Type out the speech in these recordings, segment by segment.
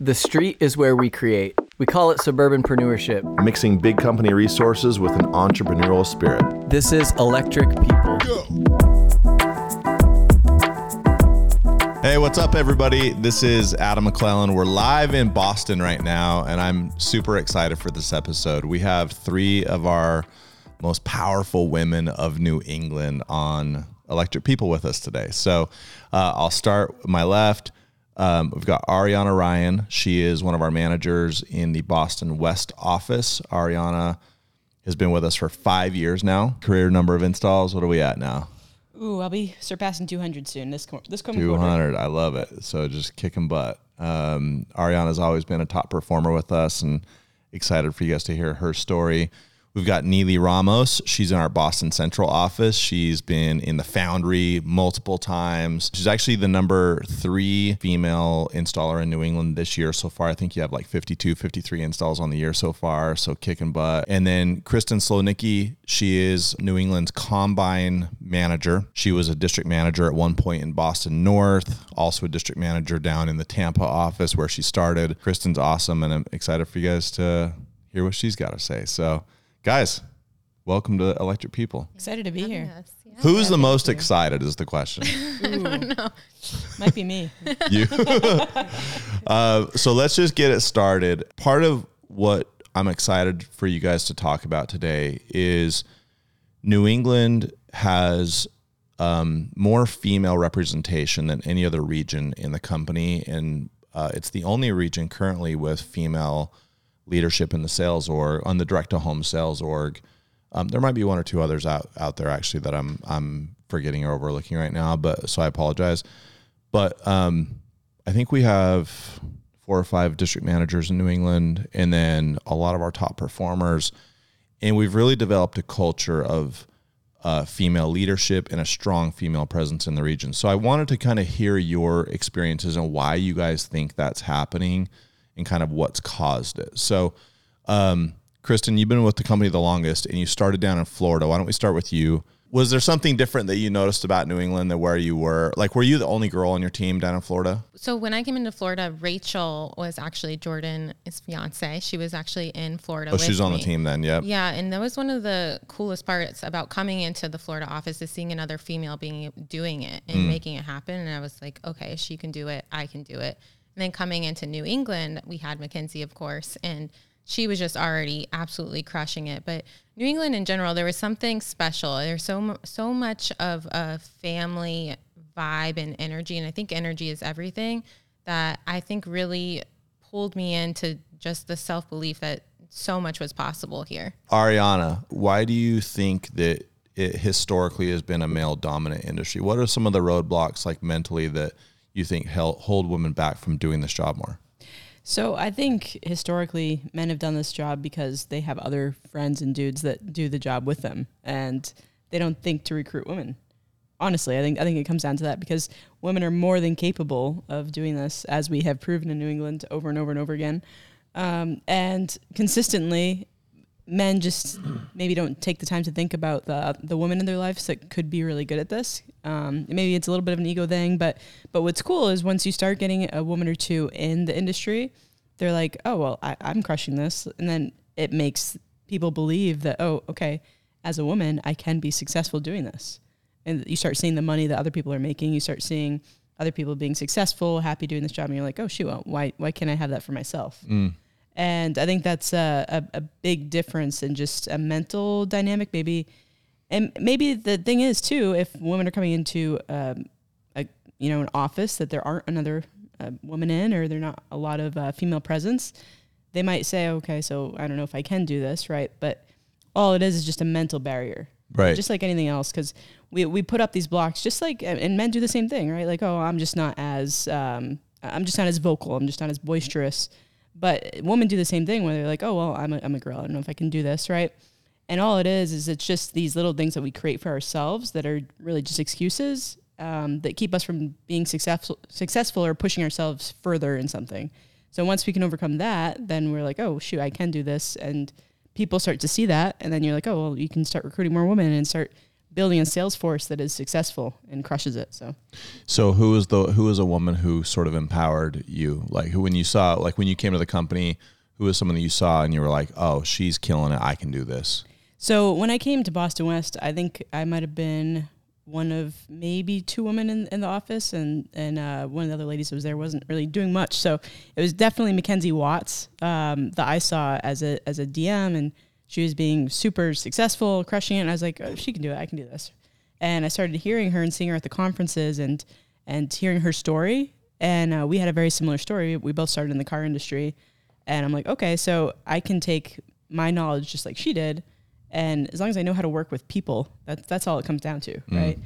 The street is where we create. We call it suburbanpreneurship. mixing big company resources with an entrepreneurial spirit. This is Electric People. Hey, what's up, everybody? This is Adam McClellan. We're live in Boston right now, and I'm super excited for this episode. We have three of our most powerful women of New England on Electric People with us today. So uh, I'll start my left. Um, we've got Ariana Ryan. She is one of our managers in the Boston West office. Ariana has been with us for five years now. Career number of installs. What are we at now? Ooh, I'll be surpassing 200 soon. This this coming quarter. 200. I love it. So just kicking butt. Um, Ariana's always been a top performer with us and excited for you guys to hear her story. We've got Neely Ramos. She's in our Boston Central office. She's been in the Foundry multiple times. She's actually the number three female installer in New England this year so far. I think you have like 52, 53 installs on the year so far. So kicking butt. And then Kristen Slonicki. She is New England's combine manager. She was a district manager at one point in Boston North, also a district manager down in the Tampa office where she started. Kristen's awesome, and I'm excited for you guys to hear what she's got to say. So, guys, welcome to Electric People. Excited to be here. Yes, yeah. Who's the most excited is the question. Ooh. Might be me. you. uh, so let's just get it started. Part of what I'm excited for you guys to talk about today is New England has um, more female representation than any other region in the company, and uh, it's the only region currently with female leadership in the sales org on the direct to home sales org. Um, there might be one or two others out out there actually that I'm I'm forgetting or overlooking right now, but so I apologize. But um, I think we have four or five district managers in New England, and then a lot of our top performers, and we've really developed a culture of uh, female leadership and a strong female presence in the region. So I wanted to kind of hear your experiences and why you guys think that's happening, and kind of what's caused it. So. Um, Kristen, you've been with the company the longest and you started down in Florida. Why don't we start with you? Was there something different that you noticed about New England than where you were? Like, were you the only girl on your team down in Florida? So when I came into Florida, Rachel was actually Jordan's fiance. She was actually in Florida. Oh, with she's on the team then. Yep. Yeah, and that was one of the coolest parts about coming into the Florida office is seeing another female being doing it and Mm. making it happen. And I was like, okay, she can do it. I can do it. And then coming into New England, we had Mackenzie, of course, and she was just already absolutely crushing it. But New England in general, there was something special. There's so so much of a family vibe and energy, and I think energy is everything. That I think really pulled me into just the self belief that so much was possible here. Ariana, why do you think that it historically has been a male dominant industry? What are some of the roadblocks, like mentally, that you think hold women back from doing this job more? So I think historically men have done this job because they have other friends and dudes that do the job with them and they don't think to recruit women. Honestly, I think I think it comes down to that because women are more than capable of doing this, as we have proven in New England over and over and over again. Um, and consistently, men just maybe don't take the time to think about the the women in their lives that could be really good at this. Um, maybe it's a little bit of an ego thing, but but what's cool is once you start getting a woman or two in the industry, they're like, oh well, I, I'm crushing this, and then it makes people believe that oh okay, as a woman, I can be successful doing this, and you start seeing the money that other people are making. You start seeing other people being successful, happy doing this job, and you're like, oh shoot, why why can't I have that for myself? And I think that's a, a, a big difference in just a mental dynamic, maybe. And maybe the thing is too, if women are coming into um, a you know an office that there aren't another uh, woman in, or there not a lot of uh, female presence, they might say, okay, so I don't know if I can do this, right? But all it is is just a mental barrier, Right. Just like anything else, because we we put up these blocks, just like and men do the same thing, right? Like, oh, I'm just not as um, I'm just not as vocal, I'm just not as boisterous. But women do the same thing where they're like, oh, well, I'm a, I'm a girl. I don't know if I can do this, right? And all it is, is it's just these little things that we create for ourselves that are really just excuses um, that keep us from being successful, successful or pushing ourselves further in something. So once we can overcome that, then we're like, oh, shoot, I can do this. And people start to see that. And then you're like, oh, well, you can start recruiting more women and start building a sales force that is successful and crushes it. So So who was the who was a woman who sort of empowered you? Like who when you saw like when you came to the company, who was someone that you saw and you were like, "Oh, she's killing it. I can do this." So when I came to Boston West, I think I might have been one of maybe two women in, in the office, and and uh, one of the other ladies that was there wasn't really doing much. So it was definitely Mackenzie Watts um, that I saw as a as a DM, and she was being super successful, crushing it. And I was like, oh, she can do it. I can do this. And I started hearing her and seeing her at the conferences, and and hearing her story. And uh, we had a very similar story. We both started in the car industry, and I'm like, okay, so I can take my knowledge just like she did and as long as I know how to work with people, that's that's all it comes down to, right?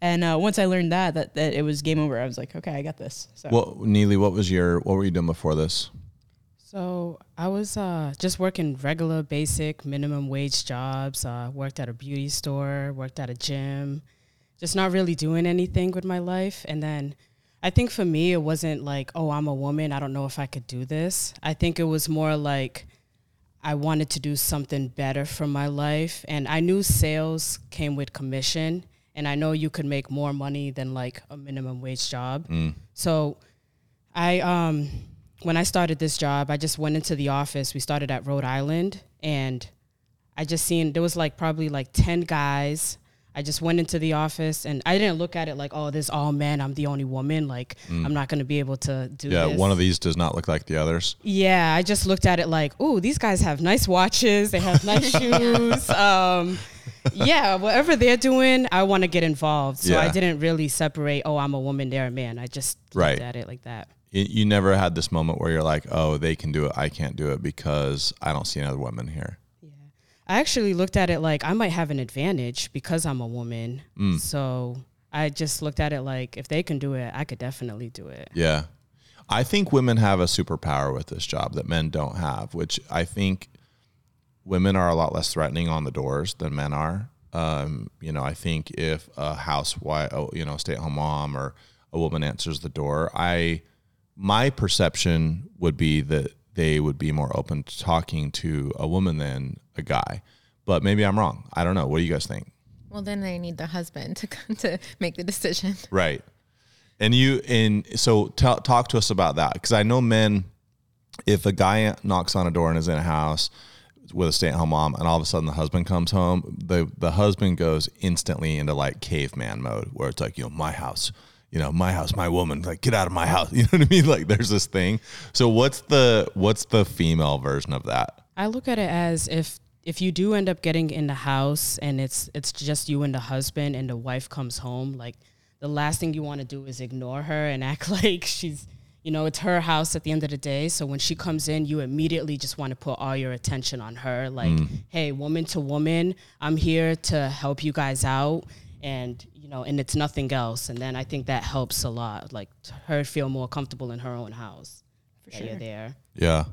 And uh, once I learned that, that that it was game over. I was like, okay, I got this. So Well, Neely, what was your what were you doing before this? So I was uh, just working regular, basic, minimum wage jobs. Uh, worked at a beauty store, worked at a gym, just not really doing anything with my life. And then I think for me, it wasn't like, oh, I'm a woman. I don't know if I could do this. I think it was more like I wanted to do something better for my life. And I knew sales came with commission. And I know you could make more money than like a minimum wage job. So I um when I started this job, I just went into the office. We started at Rhode Island and I just seen there was like probably like 10 guys. I just went into the office and I didn't look at it like, oh, this all men, I'm the only woman. Like I'm not gonna be able to do Yeah, this. one of these does not look like the others. Yeah, I just looked at it like, ooh, these guys have nice watches, they have nice shoes. Um, yeah, whatever they're doing, I want to get involved. So I didn't really separate, oh, I'm a woman, they're a man. I just Right. looked at it like that. You, you never had this moment where you're like, "Oh, they can do it. I can't do it because I don't see another woman here." Yeah, I actually looked at it like I might have an advantage because I'm a woman. So I just looked at it like if they can do it, I could definitely do it. Yeah. I think women have a superpower with this job that men don't have, which I think women are a lot less threatening on the doors than men are. Um, you know, I think if a housewife, oh, you know, stay at home mom or a woman answers the door, I, my perception would be that they would be more open to talking to a woman than a guy. But maybe I'm wrong. I don't know. What do you guys think? Well, then they need the husband to come to make the decision. Right. And you and so t- talk to us about that because I know men. If a guy knocks on a door and is in a house with a stay-at-home mom, and all of a sudden the husband comes home, the the husband goes instantly into like caveman mode, where it's like, you know, my house, you know, my house, my woman, like get out of my house. You know what I mean? Like there's this thing. So what's the what's the female version of that? I look at it as if if you do end up getting in the house and it's it's just you and the husband and the wife comes home, like the last thing you want to do is ignore her and act like she's you know, it's her house at the end of the day. So when she comes in, you immediately just want to put all your attention on her. Like, mm. hey, woman to woman, I'm here to help you guys out. And, you know, and it's nothing else. And then I think that helps a lot. Like to her feel more comfortable in her own house. For sure. You're there. Yeah.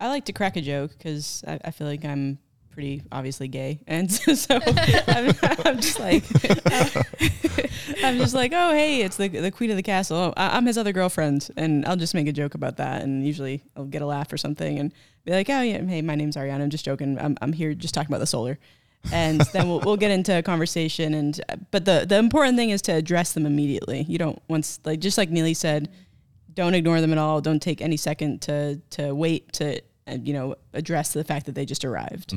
I like to crack a joke because I, I feel like I'm pretty obviously gay, and so, so I'm, I'm just like, I'm just like, oh hey, it's the the queen of the castle. Oh, I, I'm his other girlfriend, and I'll just make a joke about that, and usually I'll get a laugh or something, and be like, oh yeah, hey, my name's Ariana. I'm just joking. I'm I'm here just talking about the solar. And then we'll, we'll get into a conversation and but the the important thing is to address them immediately you don't once like just like neely said don't ignore them at all. Don't take any second to to wait to uh, you know address the fact that they just arrived.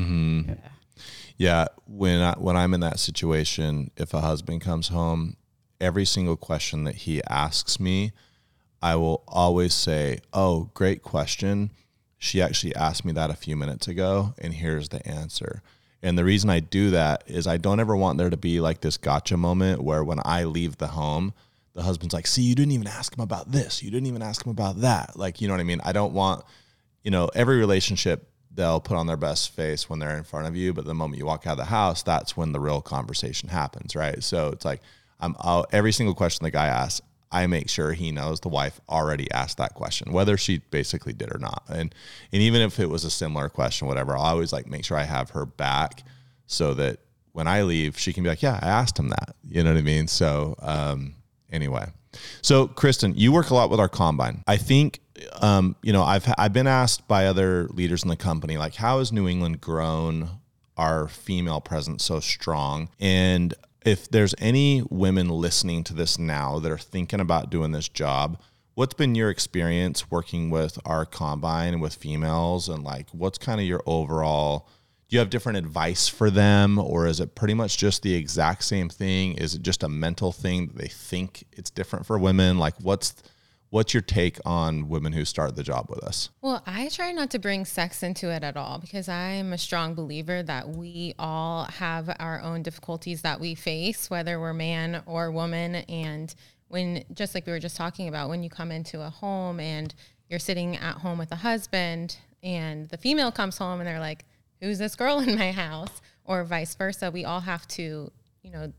Yeah, when I, when I'm in that situation, if a husband comes home, every single question that he asks me, I will always say, "Oh, great question. She actually asked me that a few minutes ago, and here's the answer." And the reason I do that is I don't ever want there to be like this gotcha moment where when I leave the home, the husband's like, "See, you didn't even ask him about this. You didn't even ask him about that." Like, you know what I mean? I don't want, you know, every relationship they'll put on their best face when they're in front of you, but the moment you walk out of the house, that's when the real conversation happens, right? So it's like I'm I'll, every single question the guy asks, I make sure he knows the wife already asked that question, whether she basically did or not. And and even if it was a similar question, whatever, I'll always like make sure I have her back so that when I leave, she can be like, Yeah, I asked him that. You know what I mean? So um anyway. So Kristen, you work a lot with our combine. I think um, you know, I've I've been asked by other leaders in the company, like, how has New England grown our female presence so strong? And if there's any women listening to this now that are thinking about doing this job, what's been your experience working with our combine and with females? And like what's kind of your overall do you have different advice for them? Or is it pretty much just the exact same thing? Is it just a mental thing that they think it's different for women? Like what's what's your take on women who start the job with us Well, I try not to bring sex into it at all because I'm a strong believer that we all have our own difficulties that we face, whether we're man or woman. And when, just like we were just talking about, when you come into a home and you're sitting at home with a husband and the female comes home and they're like, who's this girl in my house? Or vice versa. We all have to, you know,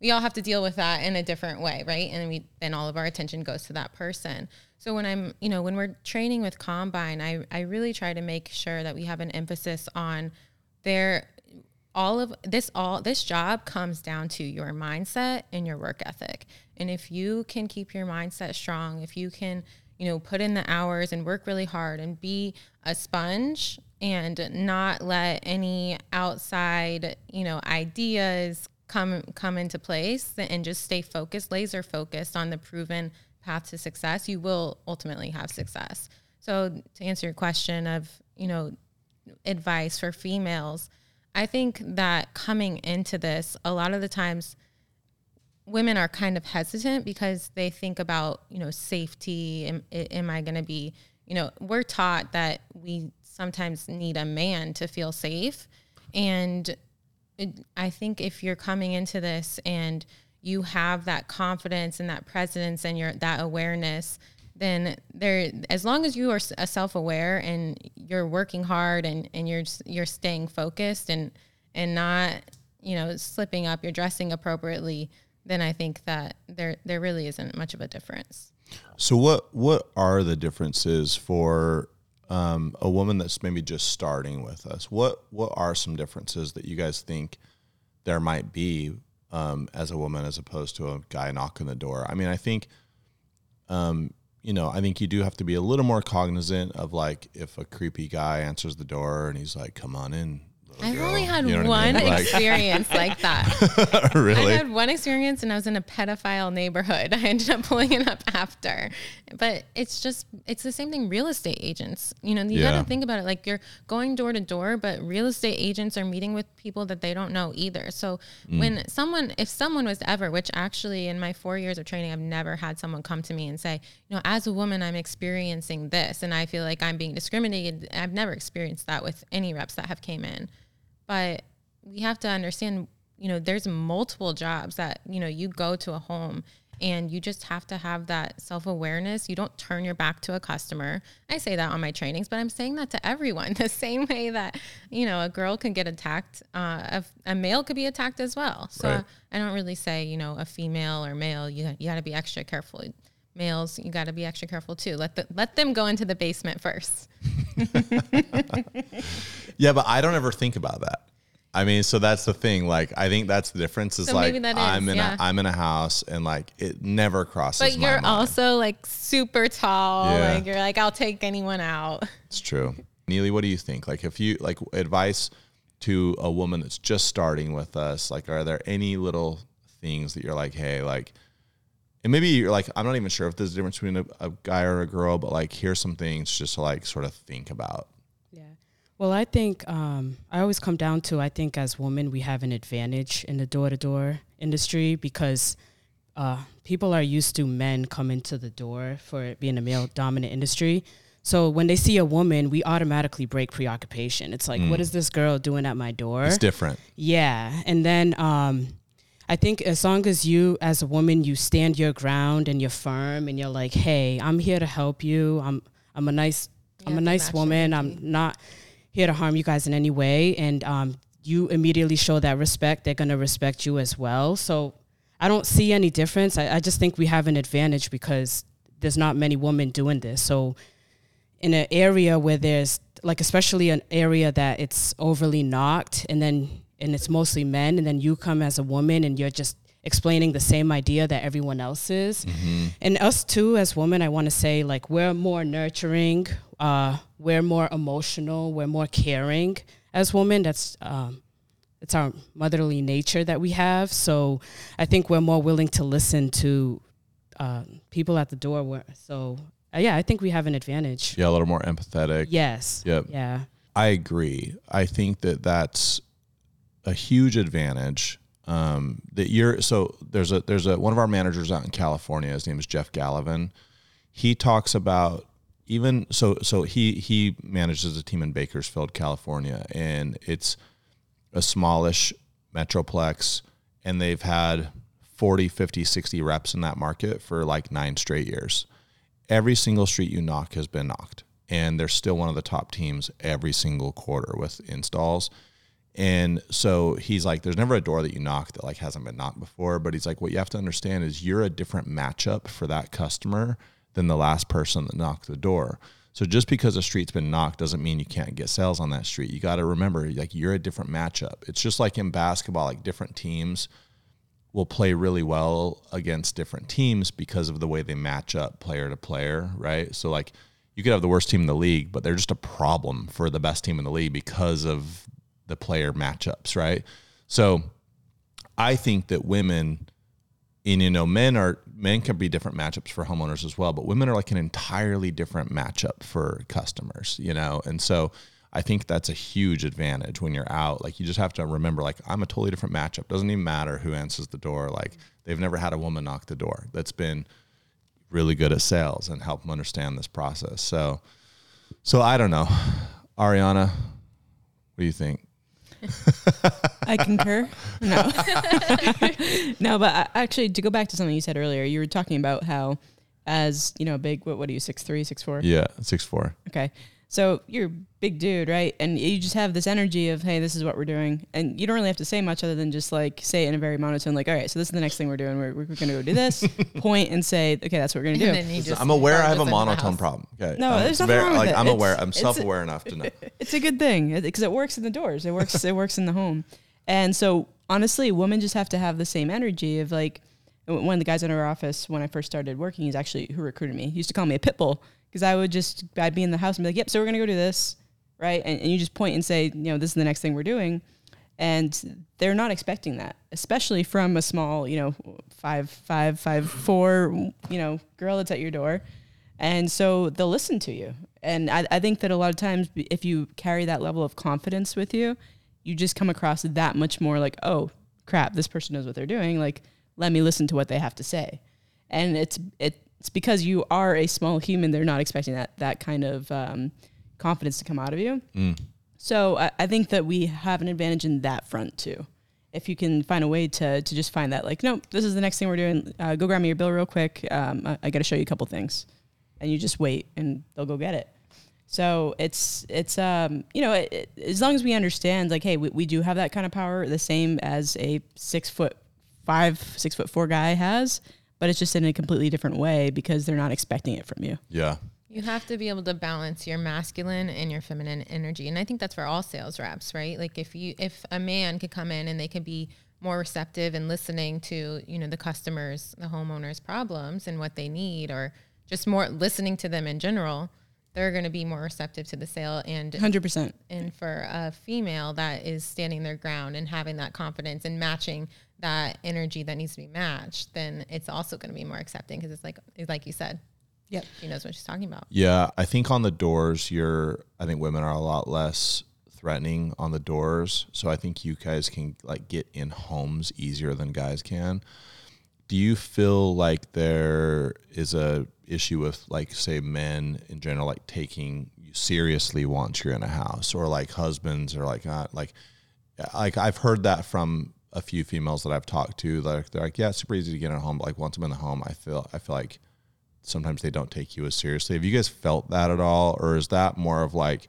we all have to deal with that in a different way, right? And we then all of our attention goes to that person. So when I'm, you know, when we're training with Combine, I, I really try to make sure that we have an emphasis on their all of this all this job comes down to your mindset and your work ethic. And if you can keep your mindset strong, if you can, you know, put in the hours and work really hard and be a sponge and not let any outside, you know, ideas come come into place and just stay focused, laser focused on the proven path to success, you will ultimately have success. So to answer your question of, you know, advice for females, I think that coming into this, a lot of the times women are kind of hesitant because they think about, you know, safety. Am, am I going to be, you know, we're taught that we sometimes need a man to feel safe. And I think if you're coming into this and you have that confidence and that presence and your that awareness, then there, as long as you are self-aware and you're working hard and, and you're you're staying focused and and not you know slipping up, you're dressing appropriately, then I think that there there really isn't much of a difference. So what what are the differences for um, a woman that's maybe just starting with us? What what are some differences that you guys think there might be um, as a woman as opposed to a guy knocking the door? I mean, I think, um, you know, I think you do have to be a little more cognizant of like if a creepy guy answers the door and he's like, "Come on in." I've girl." only had You know what I one mean? Like- experience like that. really? I had one experience and I was in a pedophile neighborhood. I ended up pulling it up after. But it's just, it's the same thing real estate agents. You know, you got to think about it like you're going door to door, but real estate agents are meeting with people that they don't know either. So Mm. when someone, if someone was ever, which actually in my four years of training, I've never had someone come to me and say, you know, as a woman, I'm experiencing this and I feel like I'm being discriminated. I've never experienced that with any reps that have came in but we have to understand you know there's multiple jobs that you know you go to a home and you just have to have that self-awareness. You don't turn your back to a customer. I say that on my trainings but i'm saying that to everyone. The same way that you know a girl can get attacked uh, a, a male could be attacked as well. So Right. i don't really say you know a female or male you, you got to be extra careful males you got to be extra careful too let the, let them go into the basement first Yeah, but I don't ever think about that. I mean, so that's the thing. Like, I think that's the difference. Is So like maybe that is, I'm in yeah. a I'm in a house and like it never crosses. But you're also like super tall. Yeah. Like you're like, I'll take anyone out. It's true. Neely, what do you think? Like, if you like advice to a woman that's just starting with us, like, are there any little things that you're like, hey, like, and maybe you're like, I'm not even sure if there's a difference between a, a guy or a girl, but like, here's some things just to like sort of think about. Yeah. Well, I think um, I always come down to I think as women we have an advantage in the door to door industry because uh, people are used to men coming to the door for it being a male dominant industry. So when they see a woman, we automatically break preoccupation. It's like, what is this girl doing at my door? It's different. Yeah. And then um, I think as long as you, as a woman, you stand your ground and you're firm and you're like, hey, I'm here to help you. I'm I'm a nice I'm a nice woman. I'm not here to harm you guys in any way. And um, you immediately show that respect, they're gonna respect you as well. So I don't see any difference. I, I just think we have an advantage because there's not many women doing this. So in an area where there's like especially an area that it's overly knocked and then and it's mostly men and then you come as a woman and you're just explaining the same idea that everyone else is and us too as women i want to say like we're more nurturing uh, we're more emotional we're more caring as women that's um, it's our motherly nature that we have. So I think we're more willing to listen to uh, people at the door. Where, so uh, yeah, I think we have an advantage. Yeah, a little more empathetic. Yes. Yep. Yeah. I agree. I think that that's a huge advantage. Um, that you're so there's a there's a one of our managers out in California. His name is Jeff Gallivan. He talks about even so so he he manages a team in Bakersfield, California, and it's a smallish metroplex, and they've had 40, 50, 60 reps in that market for like nine straight years. Every single street you knock has been knocked and they're still one of the top teams every single quarter with installs. And so he's like, there's never a door that you knock that like hasn't been knocked before. But he's like, what you have to understand is you're a different matchup for that customer than the last person that knocked the door. So just because a street's been knocked doesn't mean you can't get sales on that street. You got to remember, like you're a different matchup. It's just like in basketball, like different teams will play really well against different teams because of the way they match up player to player, right? So like you could have the worst team in the league, but they're just a problem for the best team in the league because of the player matchups, right? So I think that women and you know men are men can be different matchups for homeowners as well but women are like an entirely different matchup for customers you know? And so i think that's a huge advantage when you're out. Like you just have to remember like i'm a totally different matchup. Doesn't even matter who answers the door. Like they've never had a woman knock the door. That's been really good at sales and help them understand this process. So so i don't know. Ariana what do you think I concur. No, no, but I- actually, to go back to something you said earlier, you were talking about how, as you know, big. What, what are you? Six three, six four. yeah six four Okay. So you're a big dude, right? And you just have this energy of, hey, this is what we're doing. And you don't really have to say much other than just like say it in a very monotone, like, all right, so this is the next thing we're doing. We're, we're going to go do this, point and say, okay, that's what we're going to do. then just I'm aware I have a barges into the monotone problem. Okay. No, Um, there's it's nothing wrong with like, it. I'm aware. I'm self-aware enough to know. it's a good thing because it works in the doors. It works. it works in the home. And so honestly, women just have to have the same energy of like one of the guys in our office when I first started working. He's actually who recruited me. He used to call me a pit bull because I would just I'd be in the house and be like, "Yep, so we're gonna go do this." Right, and, and you just point and say, you know, this is the next thing we're doing, and they're not expecting that, especially from a small, you know, five, five, five, four, you know, girl that's at your door, and so they'll listen to you. And I, I think that a lot of times, if you carry that level of confidence with you, you just come across that much more like, oh crap, this person knows what they're doing. Like, let me listen to what they have to say. And it's it's it's because you are a small human. They're not expecting that that kind of um, confidence to come out of you. So I, I think that we have an advantage in that front too. If you can find a way to to just find that, like, no, this is the next thing we're doing. Uh, go grab me your bill real quick. Um, I, I got to show you a couple things, and you just wait, and they'll go get it. So it's it's um you know it, it- as long as we understand like hey we, we do have that kind of power the same as a six foot five six foot four guy has, but it's just in a completely different way because they're not expecting it from you. Yeah. You have to be able to balance your masculine and your feminine energy. And I think that's for all sales reps, right? Like if you if a man could come in and they could be more receptive and listening to, you know, the customers, the homeowners' problems and what they need or just more listening to them in general, they're going to be more receptive to the sale and Hundred percent. and for a female that is standing their ground and having that confidence and matching that energy that needs to be matched, then it's also going to be more accepting because it's like it's like you said, Yep. she knows what she's talking about. Yeah. I think on the doors, you're, I think women are a lot less threatening on the doors. So I think you guys can like get in homes easier than guys can. Do you feel like there is a issue with like say men in general like taking you seriously once you're in a house or like husbands or like uh, like like I've heard that from a few females that I've talked to like they're like yeah it's super easy to get in a home but like once I'm in the home I feel I feel like sometimes they don't take you as seriously. Have you guys felt that at all, or is that more of like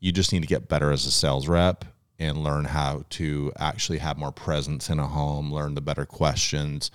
you just need to get better as a sales rep and learn how to actually have more presence in a home, learn the better questions,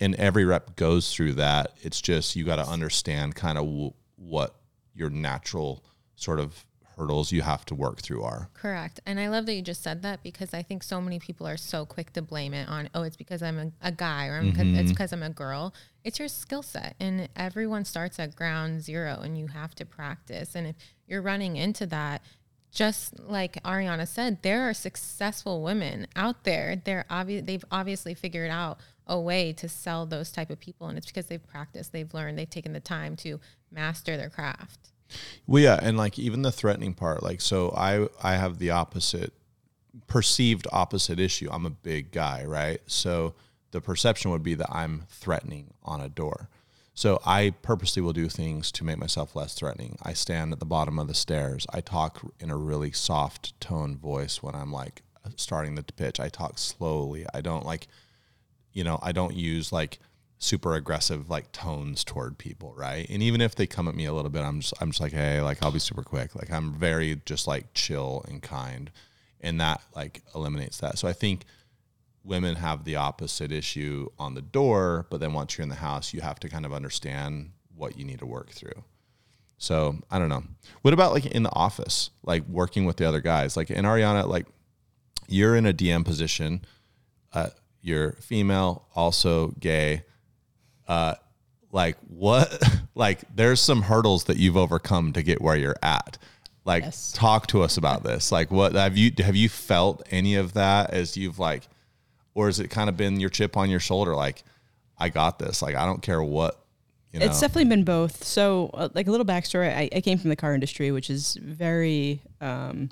and every rep goes through that. It's just you got to understand kind of w- what your natural sort of hurdles you have to work through are. Correct. And I love that you just said that because I think so many people are so quick to blame it on, oh, it's because I'm a, a guy or I'm Mm-hmm. it's because I'm a girl. It's your skill set. And everyone starts at ground zero and you have to practice. And if you're running into that, just like Ariana said, there are successful women out there. They're obvious. They've obviously figured out a way to sell those type of people, and it's because they've practiced, they've learned, they've taken the time to master their craft. Well, yeah, and like even the threatening part, like so I I have the opposite perceived opposite issue. I'm a big guy, right? So the perception would be that I'm threatening on a door. So I purposely will do things to make myself less threatening. I stand at the bottom of the stairs. I talk in a really soft tone voice when I'm like starting the pitch. I talk slowly. I don't like you know, I don't use like super aggressive like tones toward people, right? And even if they come at me a little bit, I'm just I'm just like, hey, like I'll be super quick. Like I'm very just like chill and kind. And that like eliminates that. So I think women have the opposite issue on the door, but then once you're in the house, you have to kind of understand what you need to work through. So I don't know. What about like in the office, like working with the other guys? Like in Ariana, like you're in a DM position. Uh, you're female, also gay. Uh, like what? like there's some hurdles that you've overcome to get where you're at. Like Yes. talk to us about this. Like what have you have you felt any of that as you've like, or has it kind of been your chip on your shoulder? Like I got this. Like I don't care what. You know. It's definitely been both. So, uh, like a little backstory, I, I came from the car industry, which is very, um,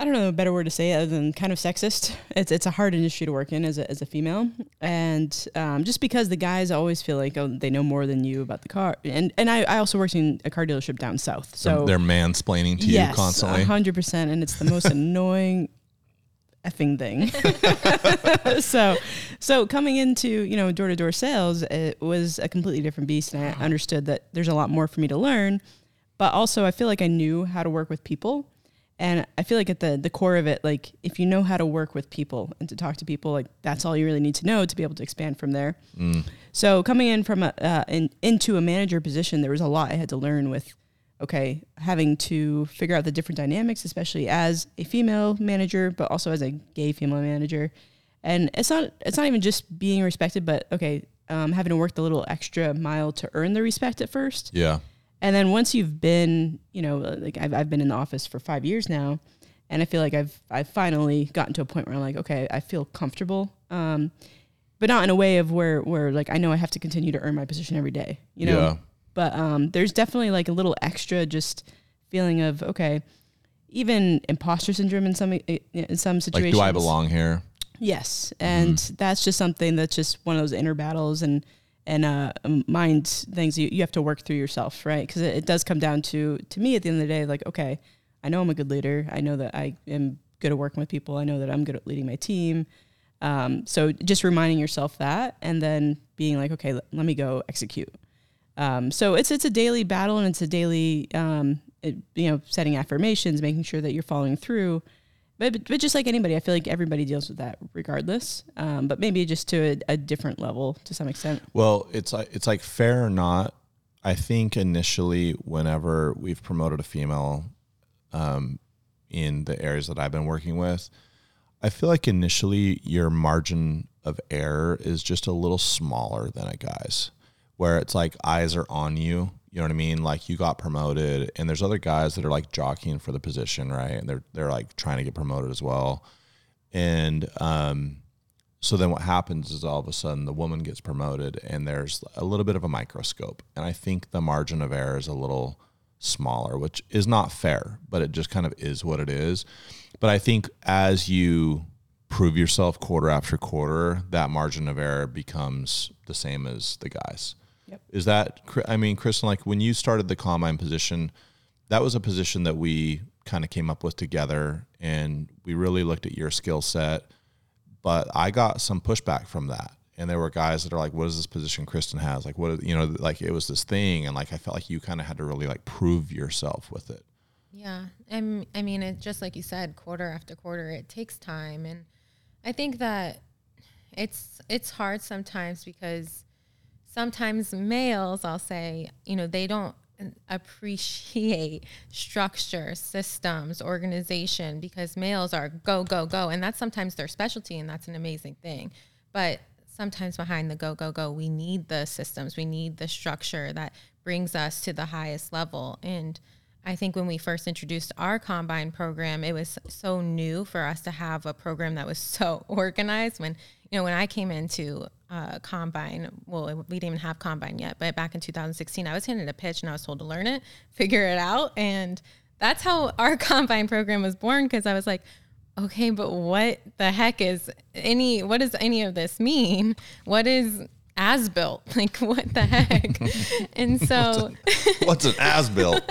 I don't know a better word to say it other than kind of sexist. It's it's a hard industry to work in as a, as a female, and um, just because the guys always feel like oh they know more than you about the car, and and I, I also worked in a car dealership down south, so they're mansplaining to you yes, constantly. hundred percent, and it's the most annoying effing thing. so, so coming into you know door to door sales, it was a completely different beast, and I understood that there's a lot more for me to learn. But also, I feel like I knew how to work with people, and I feel like at the the core of it, like if you know how to work with people and to talk to people, like that's all you really need to know to be able to expand from there. So coming in from a uh, in, into a manager position, there was a lot I had to learn with. Okay, having to figure out the different dynamics, especially as a female manager, but also as a gay female manager, and it's not it's not even just being respected, but okay, um, having to work the little extra mile to earn the respect at first, yeah. And then once you've been, you know, like I've, I've been in the office for five years now, and I feel like I've I've finally gotten to a point where I'm like, okay, I feel comfortable, um, but not in a way of where where like I know I have to continue to earn my position every day, you know. Yeah. But um, there's definitely like a little extra just feeling of okay, even imposter syndrome in some in some Like, situations. do I belong here? Yes, and that's just something that's just one of those inner battles and and uh, mind things you, you have to work through yourself, right? Because it, it does come down to to me at the end of the day, like okay, I know I'm a good leader. I know that I am good at working with people. I know that I'm good at leading my team. Um, so just reminding yourself that, and then being like, okay, let, let me go execute. Um, so it's it's a daily battle, and it's a daily, um, it, you know, setting affirmations, making sure that you're following through. But, but, just like anybody, I feel like everybody deals with that regardless. Um, but maybe just to a, a different level to some extent. Well, it's like it's like fair or not. I think initially, whenever we've promoted a female, um, in the areas that I've been working with, I feel like initially your margin of error is just a little smaller than a guy's, where it's like eyes are on you. You know what I mean? Like you got promoted, and there's other guys that are like jockeying for the position, right? And they're they're like trying to get promoted as well. And um, so then what happens is all of a sudden the woman gets promoted, and there's a little bit of a microscope, and I think the margin of error is a little smaller, which is not fair, but it just kind of is what it is. But I think as you prove yourself quarter after quarter, that margin of error becomes the same as the guys. Yep. Is that, I mean, Kristen, like when you started the combine position, that was a position that we kind of came up with together and we really looked at your skill set. But I got some pushback from that. And there were guys that are like, what is this position Kristen has? Like, what, you know, like it was this thing. And like, I felt like you kind of had to really like prove yourself with it. Yeah. And I mean, it just like you said, quarter after quarter, it takes time. And I think that it's, it's hard sometimes because sometimes males, I'll say, you know, they don't appreciate structure, systems, organization because males are go, go, go. And that's sometimes their specialty and that's an amazing thing. But sometimes behind the go, go, go, we need the systems, we need the structure that brings us to the highest level. And I think when we first introduced our combine program, it was so new for us to have a program that was so organized. When you know, when I came into uh, combine, well, we didn't even have combine yet, but back in 2016, I was handed a pitch and I was told to learn it, figure it out, and that's how our combine program was born. Because I was like, okay, but what the heck is any? What does any of this mean? What is as built. Like what the heck? and so What's an as built?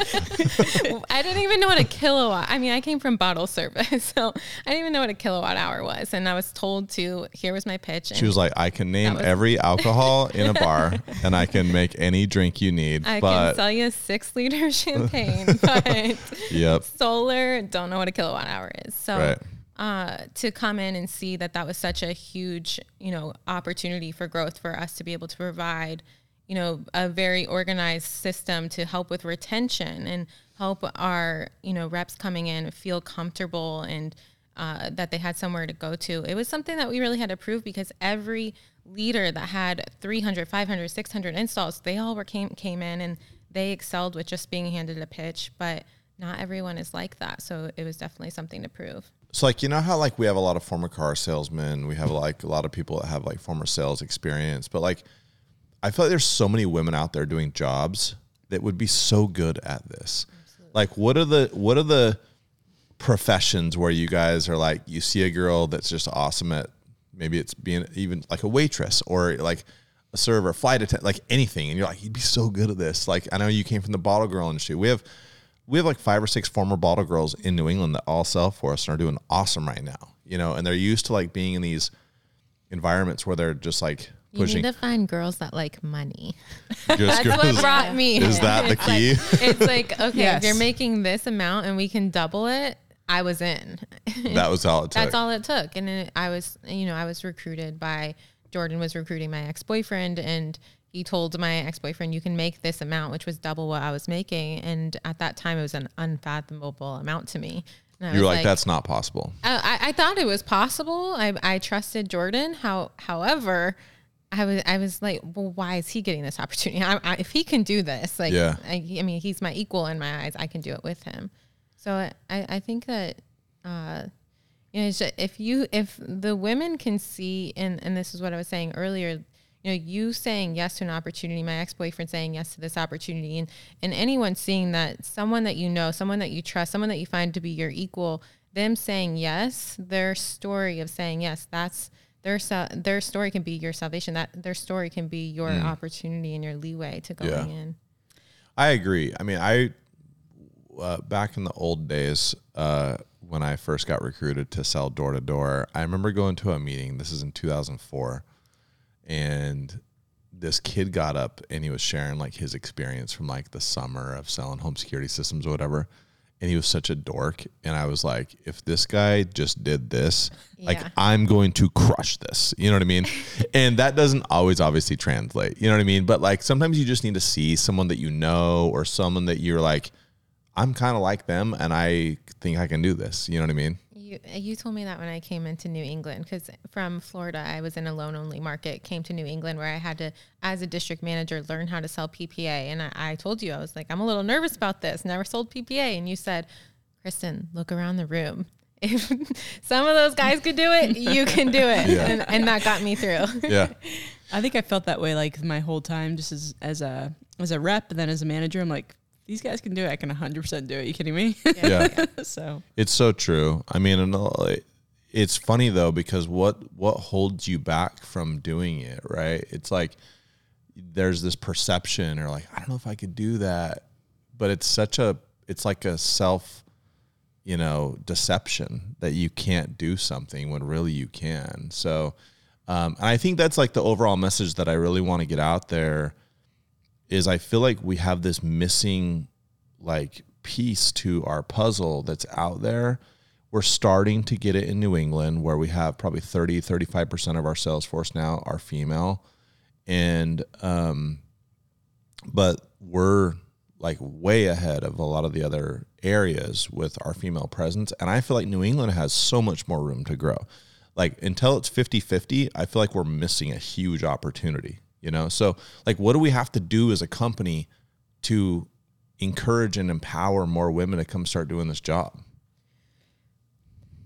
I didn't even know what a kilowatt. I mean, I came from bottle service, so I didn't even know what a kilowatt hour was. And I was told to here was my pitch. She was like, I can name was- every alcohol in a bar and I can make any drink you need. I but can sell you a six liter champagne, but yep. solar don't know what a kilowatt hour is. So Right. Uh, to come in and see that that was such a huge, you know, opportunity for growth for us to be able to provide, you know, a very organized system to help with retention and help our, you know, reps coming in feel comfortable and uh, that they had somewhere to go to. It was something that we really had to prove because every leader that had 300, 500, 600 installs, they all were came came in and they excelled with just being handed a pitch, but not everyone is like that. So it was definitely something to prove. So like you know how like we have a lot of former car salesmen, we have like a lot of people that have like former sales experience, but like I feel like there's so many women out there doing jobs that would be so good at this. Like what are the what are the professions where you guys are like you see a girl that's just awesome at maybe it's being even like a waitress or like a server, flight attendant, like anything, and you're like you'd be so good at this. Like I know you came from the bottle girl industry. We have we have like five or six former bottle girls in New England that all sell for us and are doing awesome right now. You know, and they're used to like being in these environments where they're just like pushing. You pushing. need to find girls that like money. just That's girls- what brought me. Is that the It's like- key? it's like, okay, Yes. if you're making this amount and we can double it, I was in. that was all it took. That's all it took. And it, I was, you know, I was recruited by Jordan was recruiting my ex boyfriend, and he told my ex boyfriend, "You can make this amount," which was double what I was making. And at that time, it was an unfathomable amount to me. And you're was like, that's not possible. I, I- thought it was possible. I, I trusted Jordan. How, however, I was I was like, well, why is he getting this opportunity? I, I, if he can do this, like, Yeah. I, I mean, he's my equal in my eyes. I can do it with him. So I, I think that, uh, you know, it's ju- if you if the women can see, and and this is what I was saying earlier. You know, you saying yes to an opportunity, my ex-boyfriend saying yes to this opportunity, and and anyone seeing that someone that you know, someone that you trust, someone that you find to be your equal, them saying yes, their story of saying yes, that's their their story can be your salvation. That their story can be your opportunity and your leeway to going Yeah. in. I agree. I mean, I uh, back in the old days uh, when I first got recruited to sell door to door, I remember going to a meeting. This is in 2004, and this kid got up and he was sharing like his experience from like the summer of selling home security systems or whatever. And he was such a dork. And I was like, if this guy just did this, like I'm going to crush this. You know what I mean? and that doesn't always obviously translate. You know what I mean? But like sometimes you just need to see someone that you know or someone that you're like, I'm kind of like them and I think I can do this. You know what I mean? You you told me that when I came into New England because from Florida I was in a loan only market. Came to New England where I had to, as a district manager, learn how to sell PPA. And I, I told you I was like I'm a little nervous about this. Never sold PPA, and you said, Kristen, look around the room. If some of those guys could do it, you can do it, Yeah. and, and that got me through. Yeah. I think I felt that way like my whole time, just as as a as a rep, and then as a manager. I'm like, these guys can do it. I can 100 percent do it. you kidding me? Yeah. so It's so true. I mean, and uh, it's funny though because what what holds you back from doing it, right? It's like there's this perception or like I don't know if I could do that, but it's such a it's like a self you know deception that you can't do something when really you can. So um, and I think that's like the overall message that I really want to get out there is I feel like we have this missing like piece to our puzzle that's out there. We're starting to get it in New England where we have probably 30, 35% of our sales force now are female. And, um, but we're like way ahead of a lot of the other areas with our female presence. And I feel like New England has so much more room to grow. Like until it's 50 50, I feel like we're missing a huge opportunity, you know? So, like, what do we have to do as a company to encourage and empower more women to come start doing this job?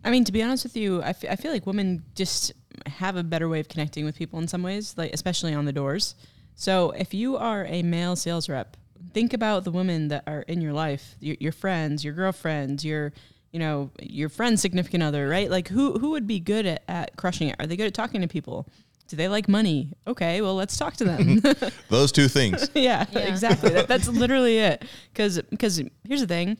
I mean, to be honest with you, I, f- I feel like women just have a better way of connecting with people in some ways, like especially on the doors. So if you are a male sales rep, think about the women that are in your life, your, your friends, your girlfriends, your you know your friend's significant other, right? Like who who would be good at, at crushing it? Are they good at talking to people? Do they like money? Okay, well let's talk to them. Those two things. yeah, Yeah. exactly. That, that's literally it. Because because here's the thing,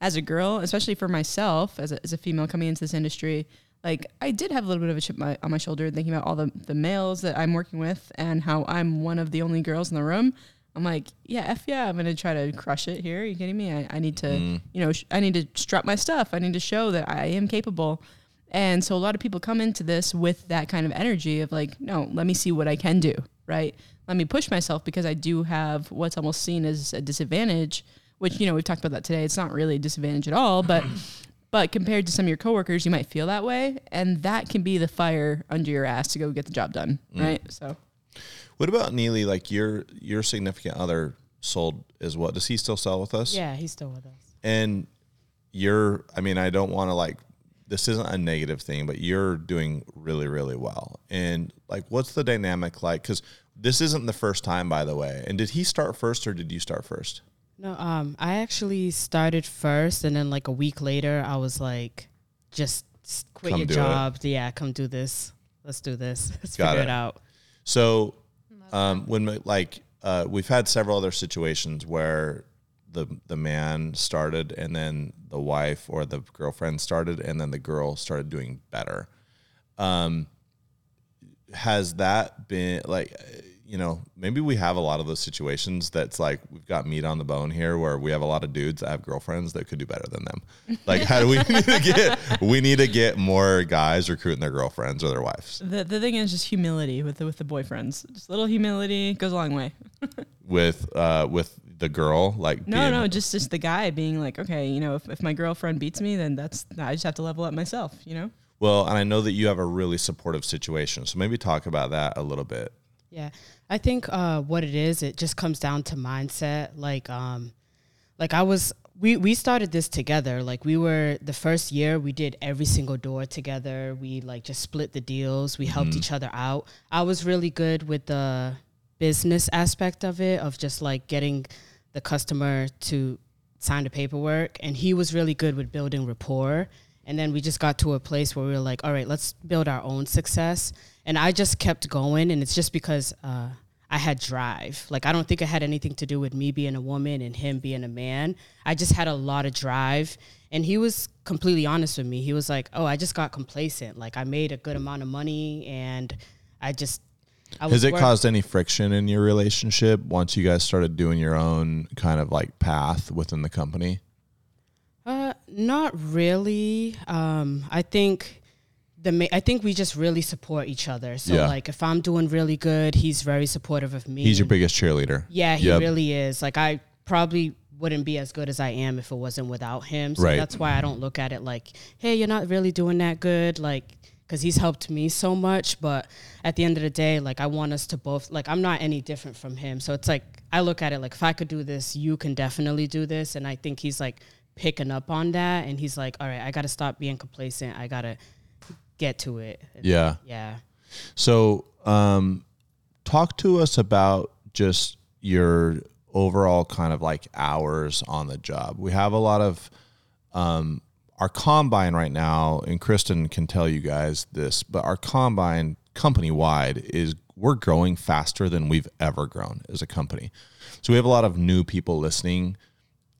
as a girl, especially for myself as a, as a female coming into this industry, like I did have a little bit of a chip my, on my shoulder thinking about all the the males that I'm working with and how I'm one of the only girls in the room. I'm like, yeah, f yeah, I'm gonna try to crush it here. Are you kidding me? I, I need to, mm. you know, sh- I need to strut my stuff. I need to show that I am capable. And so a lot of people come into this with that kind of energy of like, no, let me see what I can do, right? Let me push myself because I do have what's almost seen as a disadvantage, which, you know, we've talked about that today. It's not really a disadvantage at all, but but compared to some of your coworkers, you might feel that way, and that can be the fire under your ass to go get the job done, mm. right? So What about Neely? Like your your significant other sold is what? Does he still sell with us? Yeah, he's still with us. And you're I mean, I don't want to like this isn't a negative thing, but you're doing really, really well. And like what's the dynamic like? Because this isn't the first time, by the way. And did he start first or did you start first? No, um, I actually started first, and then like a week later, I was like, just quit Come your do it. job. Yeah, come do this. Let's do this. Let's Got figure it. it out. So, um, when like uh, we've had several other situations where the the man started and then the wife or the girlfriend started and then the girl started doing better. Um, has that been like uh, you know maybe we have a lot of those situations that's like we've got meat on the bone here where we have a lot of dudes that have girlfriends that could do better than them like how do we need to get we need to get more guys recruiting their girlfriends or their wives the the thing is just humility with the with the boyfriends. Just a little humility goes a long way. with uh with the girl like No, being- no, just just the guy being like, okay, you know, if, if my girlfriend beats me, then that's I just have to level up myself, you know. well and i know that you have a really supportive situation so maybe talk about that a little bit Yeah, I think uh, what it is, it just comes down to mindset. Like, um, like I was, we we started this together. Like we were the first year, we did every single door together. We like just split the deals. We helped each other out. I was really good with the business aspect of it, of just like getting the customer to sign the paperwork, and he was really good with building rapport. And then we just got to a place where we were like, all right, let's build our own success. And I just kept going. And it's just because uh, I had drive. Like, I don't think it had anything to do with me being a woman and him being a man. I just had a lot of drive. And he was completely honest with me. He was like, oh, I just got complacent. Like, I made a good amount of money and I just. Has it work- caused any friction in your relationship once you guys started doing your own kind of like path within the company Uh, not really. Um, I think the ma- I think we just really support each other. So Yeah. like, if I'm doing really good, he's very supportive of me. he's your biggest cheerleader Yeah, he Yep. really is. Like I probably wouldn't be as good as I am if it wasn't without him. So Right. that's why I don't look at it like, hey, you're not really doing that good. Like, because he's helped me so much. But at the end of the day, like I want us to both like I'm not any different from him. So it's like I look at it like if I could do this, you can definitely do this. And I think he's like picking up on that. And he's like, all right, I got to stop being complacent. I got to get to it. yeah Yeah. So, um, talk to us about just your overall kind of like hours on the job. We have a lot of um, our combine right now, and Kristen can tell you guys this, but our combine company wide is we're growing faster than we've ever grown as a company. So we have a lot of new people listening.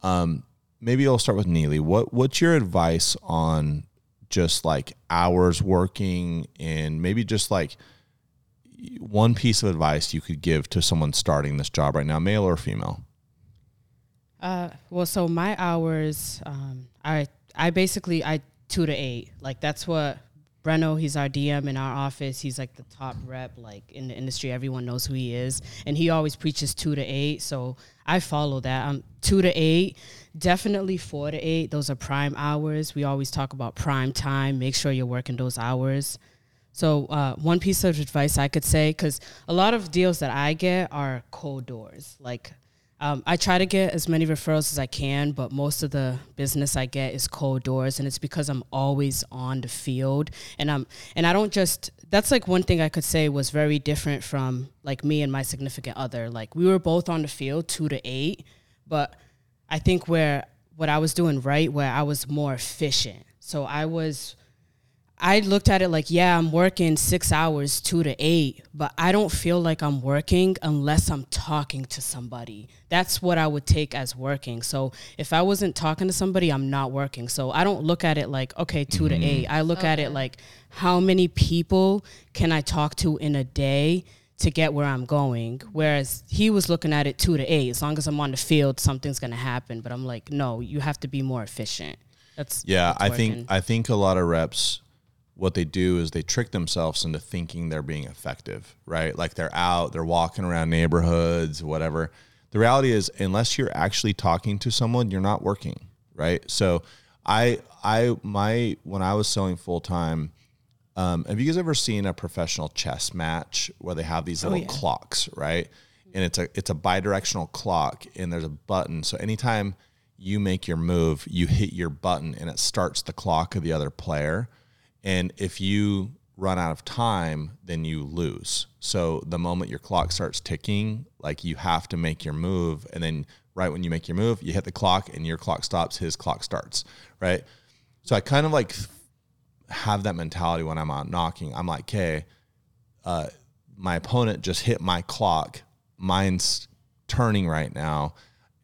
Um, maybe I'll start with Neely. What what's your advice on just like hours working and maybe just like one piece of advice you could give to someone starting this job right now, male or female? Uh, well, so my hours, um, I I basically I two to eight. Like that's what Breno. He's our DM in our office. He's like the top rep, like in the industry. Everyone knows who he is, and he always preaches two to eight. So I follow that. Um, two to eight, definitely four to eight. Those are prime hours. We always talk about prime time. Make sure you're working those hours. So uh, one piece of advice I could say, because a lot of deals that I get are cold doors. Like Um, I try to get as many referrals as I can, but most of the business I get is cold doors, and it's because I'm always on the field, and I'm and I don't just. That's like one thing I could say was very different from like me and my significant other. Like we were both on the field two to eight, but I think where what I was doing right, where I was more efficient. So I was I looked at it like, yeah, I'm working six hours, two to eight, but I don't feel like I'm working unless I'm talking to somebody. That's what I would take as working. So if I wasn't talking to somebody, I'm not working. So I don't look at it like, okay, 2 to eight. Mm-hmm. I look at it like, how many people can I talk to in a day? To get where I'm going, whereas he was looking at it two to eight. As long as I'm on the field, something's gonna happen. But I'm like, no, you have to be more efficient. That's Yeah, what's I think. I think a lot of reps what they do is they trick themselves into thinking they're being effective, right? Like they're out, they're walking around neighborhoods, whatever. The reality is unless you're actually talking to someone, you're not working, right? So I I my when I was selling full time, um, have you guys ever seen a professional chess match where they have these little yeah. clocks, right? And it's a it's a bidirectional clock, and there's a button. So anytime you make your move, you hit your button, and it starts the clock of the other player. And if you run out of time, then you lose. So the moment your clock starts ticking, like you have to make your move, and then right when you make your move, you hit the clock, and your clock stops, his clock starts, right? So I kind of like have that mentality when I'm out knocking. I'm like, okay, uh, my opponent just hit my clock. Mine's turning right now.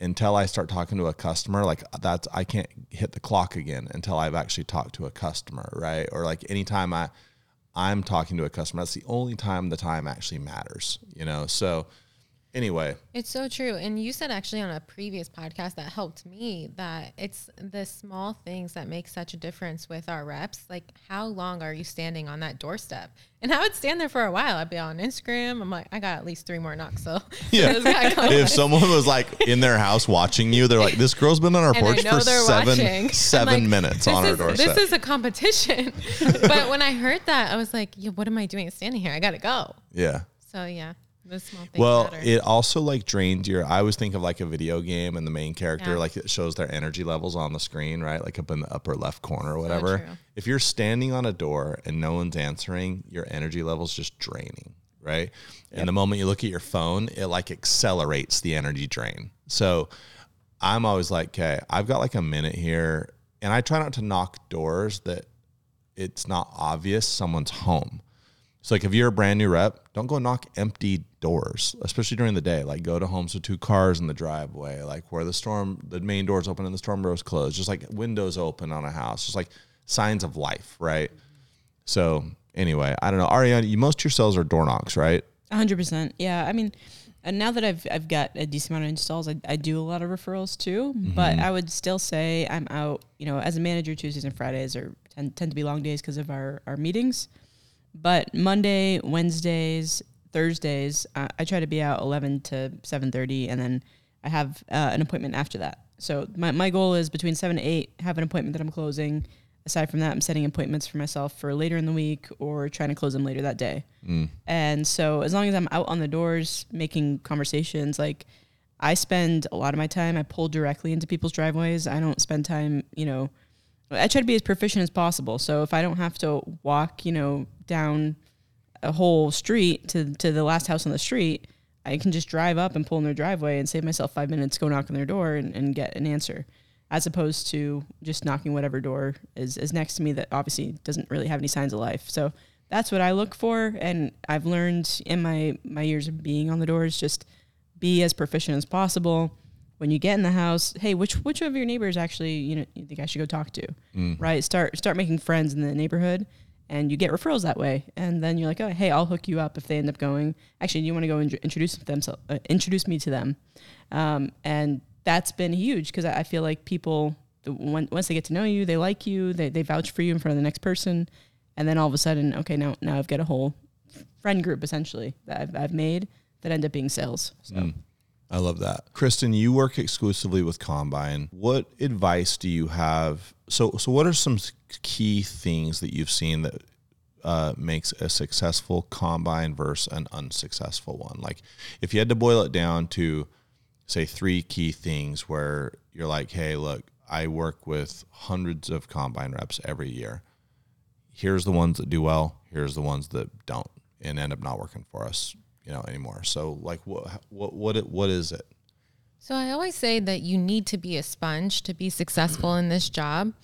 Until I start talking to a customer, like that's I can't hit the clock again until I've actually talked to a customer, right? Or like anytime I I'm talking to a customer, that's the only time the time actually matters, you know. So anyway, It's so true. And you said actually on a previous podcast that helped me that it's the small things that make such a difference with our reps. Like, how long are you standing on that doorstep? And I would stand there for a while. I'd be on Instagram. I'm like, I got at least three more knocks. So, yeah. this guy comes- if someone was like in their house watching you, they're like, "This girl's been on our porch for seven watching. Seven like, minutes on our doorstep." This is a competition. but when I heard that, I was like, yeah, what am I doing standing here? I got to go. yeah. So, yeah, the small things Well, matter. it also like drains your. I always think of like a video game and the main character, Yeah. like it shows their energy levels on the screen, right? Like up in the upper left corner or whatever. true. if you're standing on a door and no one's answering, your energy level's just draining, right? And the moment you look at your phone, it like accelerates the energy drain. So I'm always like, okay, I've got like a minute here, and I try not to knock doors that it's not obvious someone's home. So like if you're a brand new rep, don't go knock empty doors, especially during the day. Like go to homes with two cars in the driveway, like where the storm the main door's open and the storm door's closed, just like windows open on a house, just like signs of life, right? So anyway, I don't know. Ariana, you most of your sales are door knocks, right? hundred percent. Yeah. I mean, and now that I've I've got a decent amount of installs, I, I do a lot of referrals too. Mm-hmm. But I would still say I'm out. You know, as a manager, Tuesdays and Fridays are tend, tend to be long days because of our our meetings. But Monday, Wednesdays, Thursdays, uh, I try to be out eleven to seven thirty, and then I have uh, an appointment after that. So my my goal is between seven to eight, have an appointment that I'm closing. Aside from that, I'm setting appointments for myself for later in the week or trying to close them later that day. And so as long as I'm out on the doors making conversations, like I spend a lot of my time, I pull directly into people's driveways. I don't spend time, you know, I try to be as proficient as possible. So if I don't have to walk, you know, down a whole street to, to the last house on the street, I can just drive up and pull in their driveway and save myself five minutes, go knock on their door and, and get an answer. As opposed to just knocking whatever door is, is next to me that obviously doesn't really have any signs of life. So that's what I look for. And I've learned in my, my years of being on the doors, just be as proficient as possible. When you get in the house, hey, which which of your neighbors actually you know you think I should go talk to, mm. right? Start start making friends in the neighborhood, and you get referrals that way. And then you're like, oh, hey, I'll hook you up if they end up going. Actually, you want to go and introduce them, uh, introduce me to them, um, and that's been huge because I I feel like people the- when, once they get to know you, they like you, they they vouch for you in front of the next person, and then all of a sudden, okay, now now I've got a whole friend group essentially that I've, I've made that end up being sales. So. I love that. Kristen, you work exclusively with Combine. What advice do you have? So, so what are some key things that you've seen that uh, makes a successful Combine versus an unsuccessful one? Like, if you had to boil it down to say three key things where you're like, hey, look, I work with hundreds of combine reps every year. Here's the ones that do well. Here's the ones that don't and end up not working for us, you know, anymore. So like, what what what what is it? So I always say that you need to be a sponge to be successful in this job.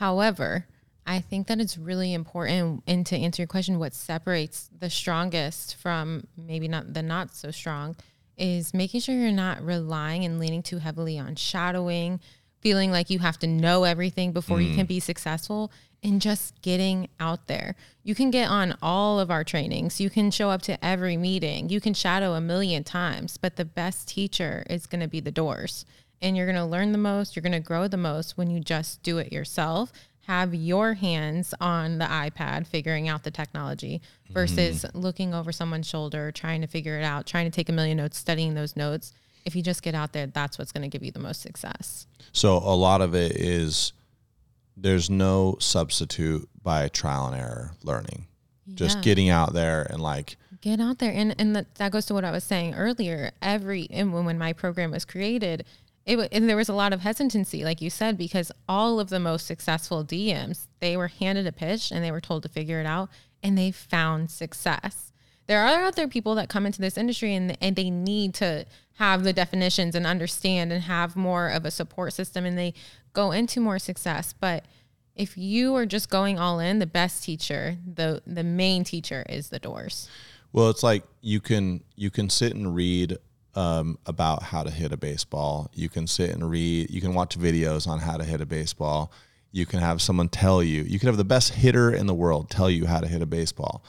However, I think that it's really important and to answer your question what separates the strongest from maybe not the not so strong is making sure you're not relying and leaning too heavily on shadowing, feeling like you have to know everything before you can mm. be successful and just getting out there. You can get on all of our trainings. You can show up to every meeting. You can shadow a million times, but the best teacher is going to be the doors. And you're going to learn the most, you're going to grow the most when you just do it yourself. Have your hands on the iPad figuring out the technology versus mm-hmm. looking over someone's shoulder, trying to figure it out, trying to take a million notes, studying those notes. If you just get out there, that's what's going to give you the most success. So a lot of it is there's no substitute by trial and error learning. Just getting out there and like get out there. And and that, that goes to what i was saying earlier. Every and when, my program was created it and there was a lot of hesitancy like you said because all of the most successful dms they were handed a pitch and they were told to figure it out and they found success. There are other people that come into this industry and, and they need to have the definitions and understand and have more of a support system and they go into more success but if you are just going all in the best teacher the the main teacher is the doors Well, it's like you can you can sit and read um, about how to hit a baseball. You can sit and read. You can watch videos on how to hit a baseball. You can have someone tell you. You can have the best hitter in the world tell you how to hit a baseball.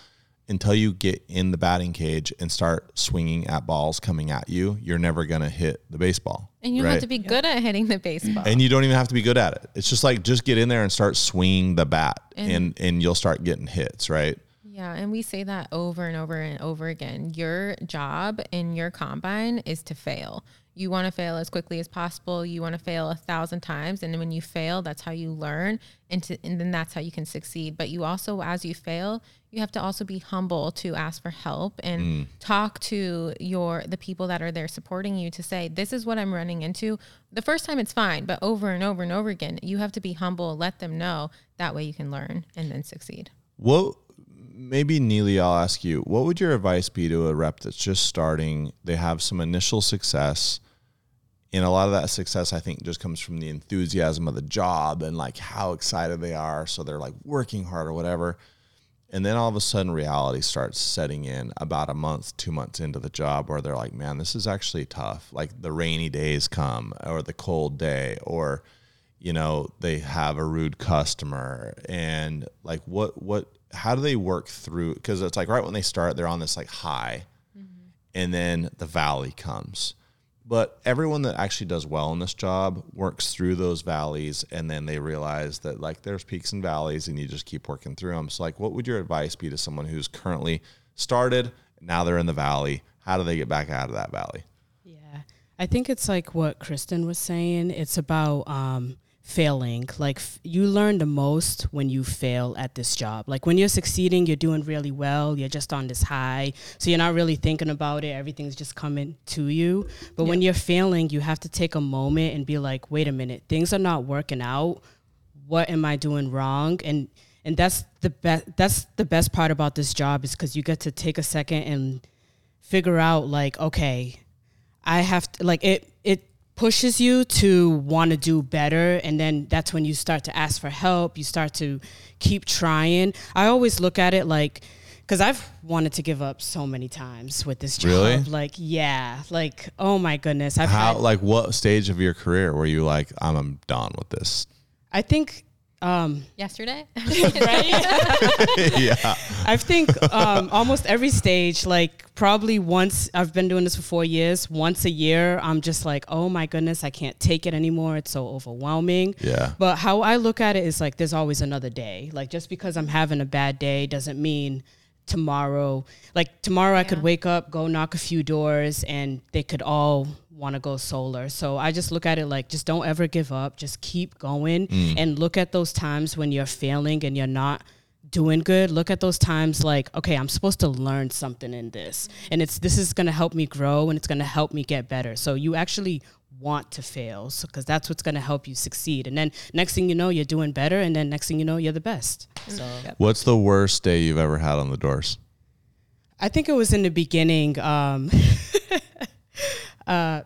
Until you get in the batting cage and start swinging at balls coming at you, you're never gonna hit the baseball. And you right? have to be good at hitting the baseball. and you don't even have to be good at it. It's just like just get in there and start swinging the bat, And- and and you'll start getting hits, right? yeah, and we say that over and over and over again. Your job in your combine is to fail. You want to fail as quickly as possible. You want to fail a thousand times, and when you fail, that's how you learn, and to, and then that's how you can succeed. But you also, as you fail, you have to also be humble to ask for help and mm. talk to your the people that are there supporting you to say, "This is what I'm running into." The first time it's fine, but over and over and over again, you have to be humble. Let them know. That way, you can learn and then succeed. What maybe Neely, I'll ask you, what would your advice be to a rep that's just starting? They have some initial success. And a lot of that success, I think, just comes from the enthusiasm of the job and like how excited they are. So they're like working hard or whatever. And then all of a sudden, reality starts setting in about a month, two months into the job, where they're like, man, this is actually tough. Like the rainy days come, or the cold day, or, you know, they have a rude customer. And like, what, what, how do they work through? Because it's like right when they start, they're on this like high, and then the valley comes. But everyone that actually does well in this job works through those valleys and then they realize that like there's peaks and valleys and you just keep working through them. So like what would your advice be to someone who's currently started, now they're in the valley? How do they get back out of that valley? Yeah. I think it's like what Kristen was saying. It's about um, failing. Like f- you learn the most when you fail at this job. Like when you're succeeding, you're doing really well. You're just on this high. So you're not really thinking about it. Everything's just coming to you. But when you're failing, you have to take a moment and be like, wait a minute, things are not working out. What am I doing wrong? And and that's the best that's the best part about this job is because you get to take a second and figure out like, okay, I have to like it it pushes you to want to do better and then that's when you start to ask for help you start to keep trying i always look at it like because i've wanted to give up so many times with this job Really? like yeah like oh my goodness i've How had, like what stage of your career were you like, I'm, I'm done with this? i think um Yesterday, right? yeah. I think um, almost every stage, like probably once, I've been doing this for four years. Once a year, I'm just like, oh my goodness, I can't take it anymore. It's so overwhelming. Yeah. But how I look at it is like, there's always another day. Like just because I'm having a bad day doesn't mean tomorrow, like tomorrow I could wake up, go knock a few doors, and they could all want to go solar. So I just look at it like, just don't ever give up. Just keep going and look at those times when you're failing and you're not doing good, look at those times like, okay, I'm supposed to learn something in this. And it's this is going to help me grow and it's going to help me get better. So you actually want to fail because that's what's going to help you succeed. And then next thing you know, you're doing better and then next thing you know, you're the best. So What's the worst day you've ever had on the doors? I think it was in the beginning. Um, uh,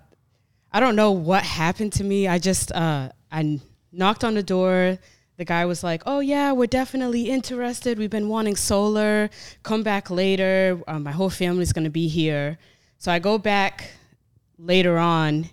I don't know what happened to me. I just uh, I knocked on the door. The guy was like, "Oh yeah, we're definitely interested. We've been wanting solar. Come back later. Um, my whole family's gonna be here." So I go back later on,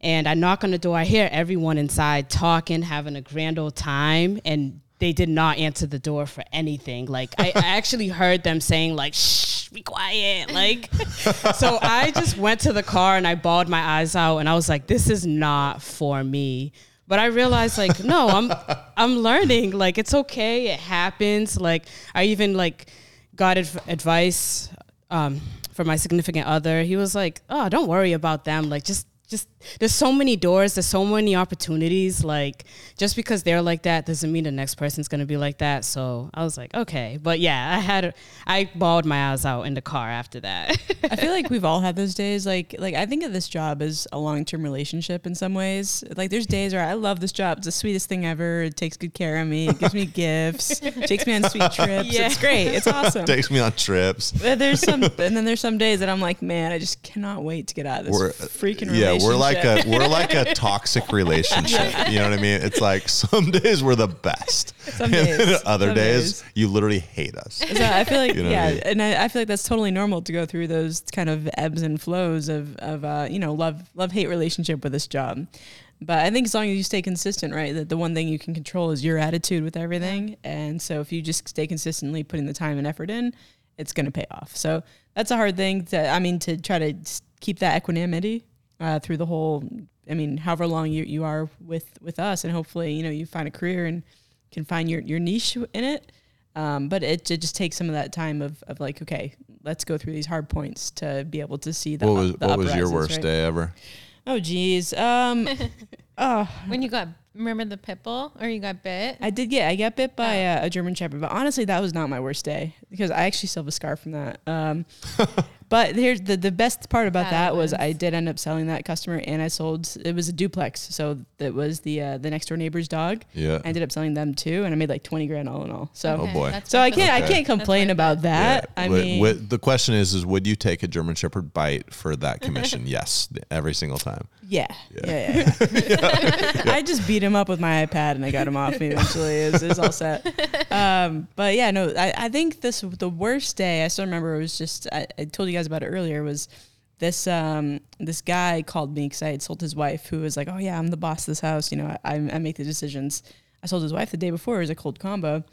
and I knock on the door. I hear everyone inside talking, having a grand old time, and they did not answer the door for anything. Like I, I actually heard them saying like, "Shh, be quiet." Like, so I just went to the car and I bawled my eyes out, and I was like, "This is not for me." But I realized like, no, I'm I'm learning. Like it's okay. It happens. Like I even like got adv- advice um, from my significant other. He was like, "Oh, don't worry about them. Like just just there's so many doors, there's so many opportunities. Like just because they're like that doesn't mean the next person's gonna be like that. So I was like, okay, but yeah, I had I bawled my eyes out in the car after that. I feel like we've all had those days. Like, like I think of this job as a long term relationship in some ways. Like, there's days where I love this job. It's the sweetest thing ever. It takes good care of me. It gives me gifts. takes me on sweet trips. Yeah. It's great. It's awesome. Takes me on trips. But there's some, and then there's some days that I'm like, man, I just cannot wait to get out of this We're- freaking Yeah, relationship. we're like a we're like a toxic relationship. You know what I mean? It's like some days we're the best. Some days. other Some days, days. you literally hate us. So I feel like You know what I yeah, mean? and I, I feel like that's totally normal to go through those kind of ebbs and flows of of uh, you know love love hate relationship with this job. But I think as long as you stay consistent, right, that the one thing you can control is your attitude with everything. And so if you just stay consistently putting the time and effort in, it's going to pay off. So that's a hard thing to I mean to try to keep that equanimity uh, through the whole. I mean, however long you, you are with with us, and hopefully you know you find a career and can find your your niche in it. Um, but it, it just takes some of that time of, of like, okay, let's go through these hard points to be able to see the What was the what was your worst right? day ever? Oh, geez. Um, oh, When you got remember the pit bull or you got bit? I did get I got bit by Oh. a, a German Shepherd, but honestly, that was not my worst day because I actually still have a scar from that. Um, but here's the the best part about Bad that was. I did end up selling that customer, and I sold it was a duplex, so it was the uh, the next door neighbor's dog. Yeah. I ended up selling them too, and I made like twenty grand all in all. So. Oh, boy. that's So I can't it. I can't complain about that. Yeah. I Wi- mean, wi- the question is, is would you take a German Shepherd bite for that commission? yes, every single time. Yeah. Yeah. Yeah. yeah. I just beat him up with my iPad and I got him off me eventually. It was, it was all set. Um, but yeah, no, I, I think this, the worst day, I still remember it was just, I, I told you guys about it earlier, was this, um, this guy called me because I had sold his wife who was like, oh yeah, I'm the boss of this house. You know, I, I make the decisions. I sold his wife the day before. It was a cold combo.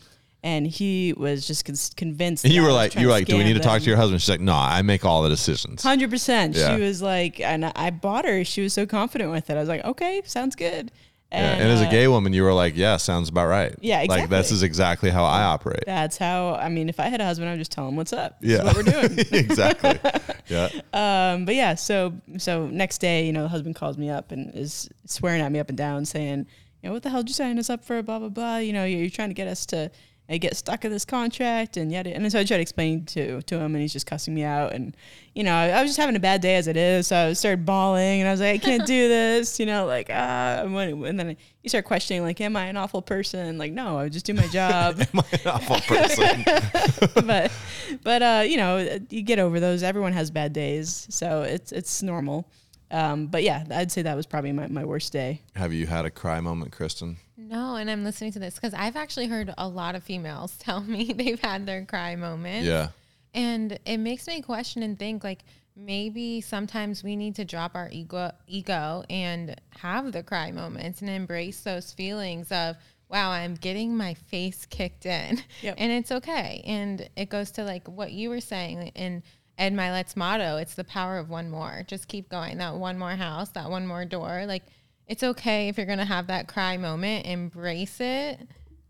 And he was just con- convinced. And you were like, you were like, do we need to talk to your husband? She's like, no, I make all the decisions. Hundred percent. Yeah. She was like, and I bought her. She was so confident with it. I was like, okay, sounds good. Yeah. And as a uh, gay woman, you were like, yeah, sounds about right. Yeah, Like this is exactly how I operate. that's how. I mean, if I had a husband, I would just tell him what's up. This Yeah. what we're doing. exactly. Yeah. um, but yeah, so so next day, you know, the husband calls me up and is swearing at me up and down, saying, you know, what the hell did you sign us up for? Blah blah blah. You know, you're, you're trying to get us to uh, get stuck in this contract and yet. And so I tried to explain to to him, and he's just cussing me out. And you know, I, I was just having a bad day as it is, so I started bawling, and I was like, I can't do this. You know, like ah. And, then you start questioning, like, am I an awful person? Like, no, I would just do my job. Am I an awful person? but but uh, you know, you get over those. Everyone has bad days, so it's it's normal. Um, but yeah, I'd say that was probably my, my worst day. Have you had a cry moment, Kristen? No, and I'm listening to this because I've actually heard a lot of females tell me they've had their cry moment. Yeah. And it makes me question and think like maybe sometimes we need to drop our ego ego and have the cry moments and embrace those feelings of wow, I'm getting my face kicked in. Yep. And it's okay. And it goes to like what you were saying in Ed Mylett's motto, it's the power of one more. Just keep going. That one more house, that one more door. Like it's okay if you're gonna have that cry moment, embrace it.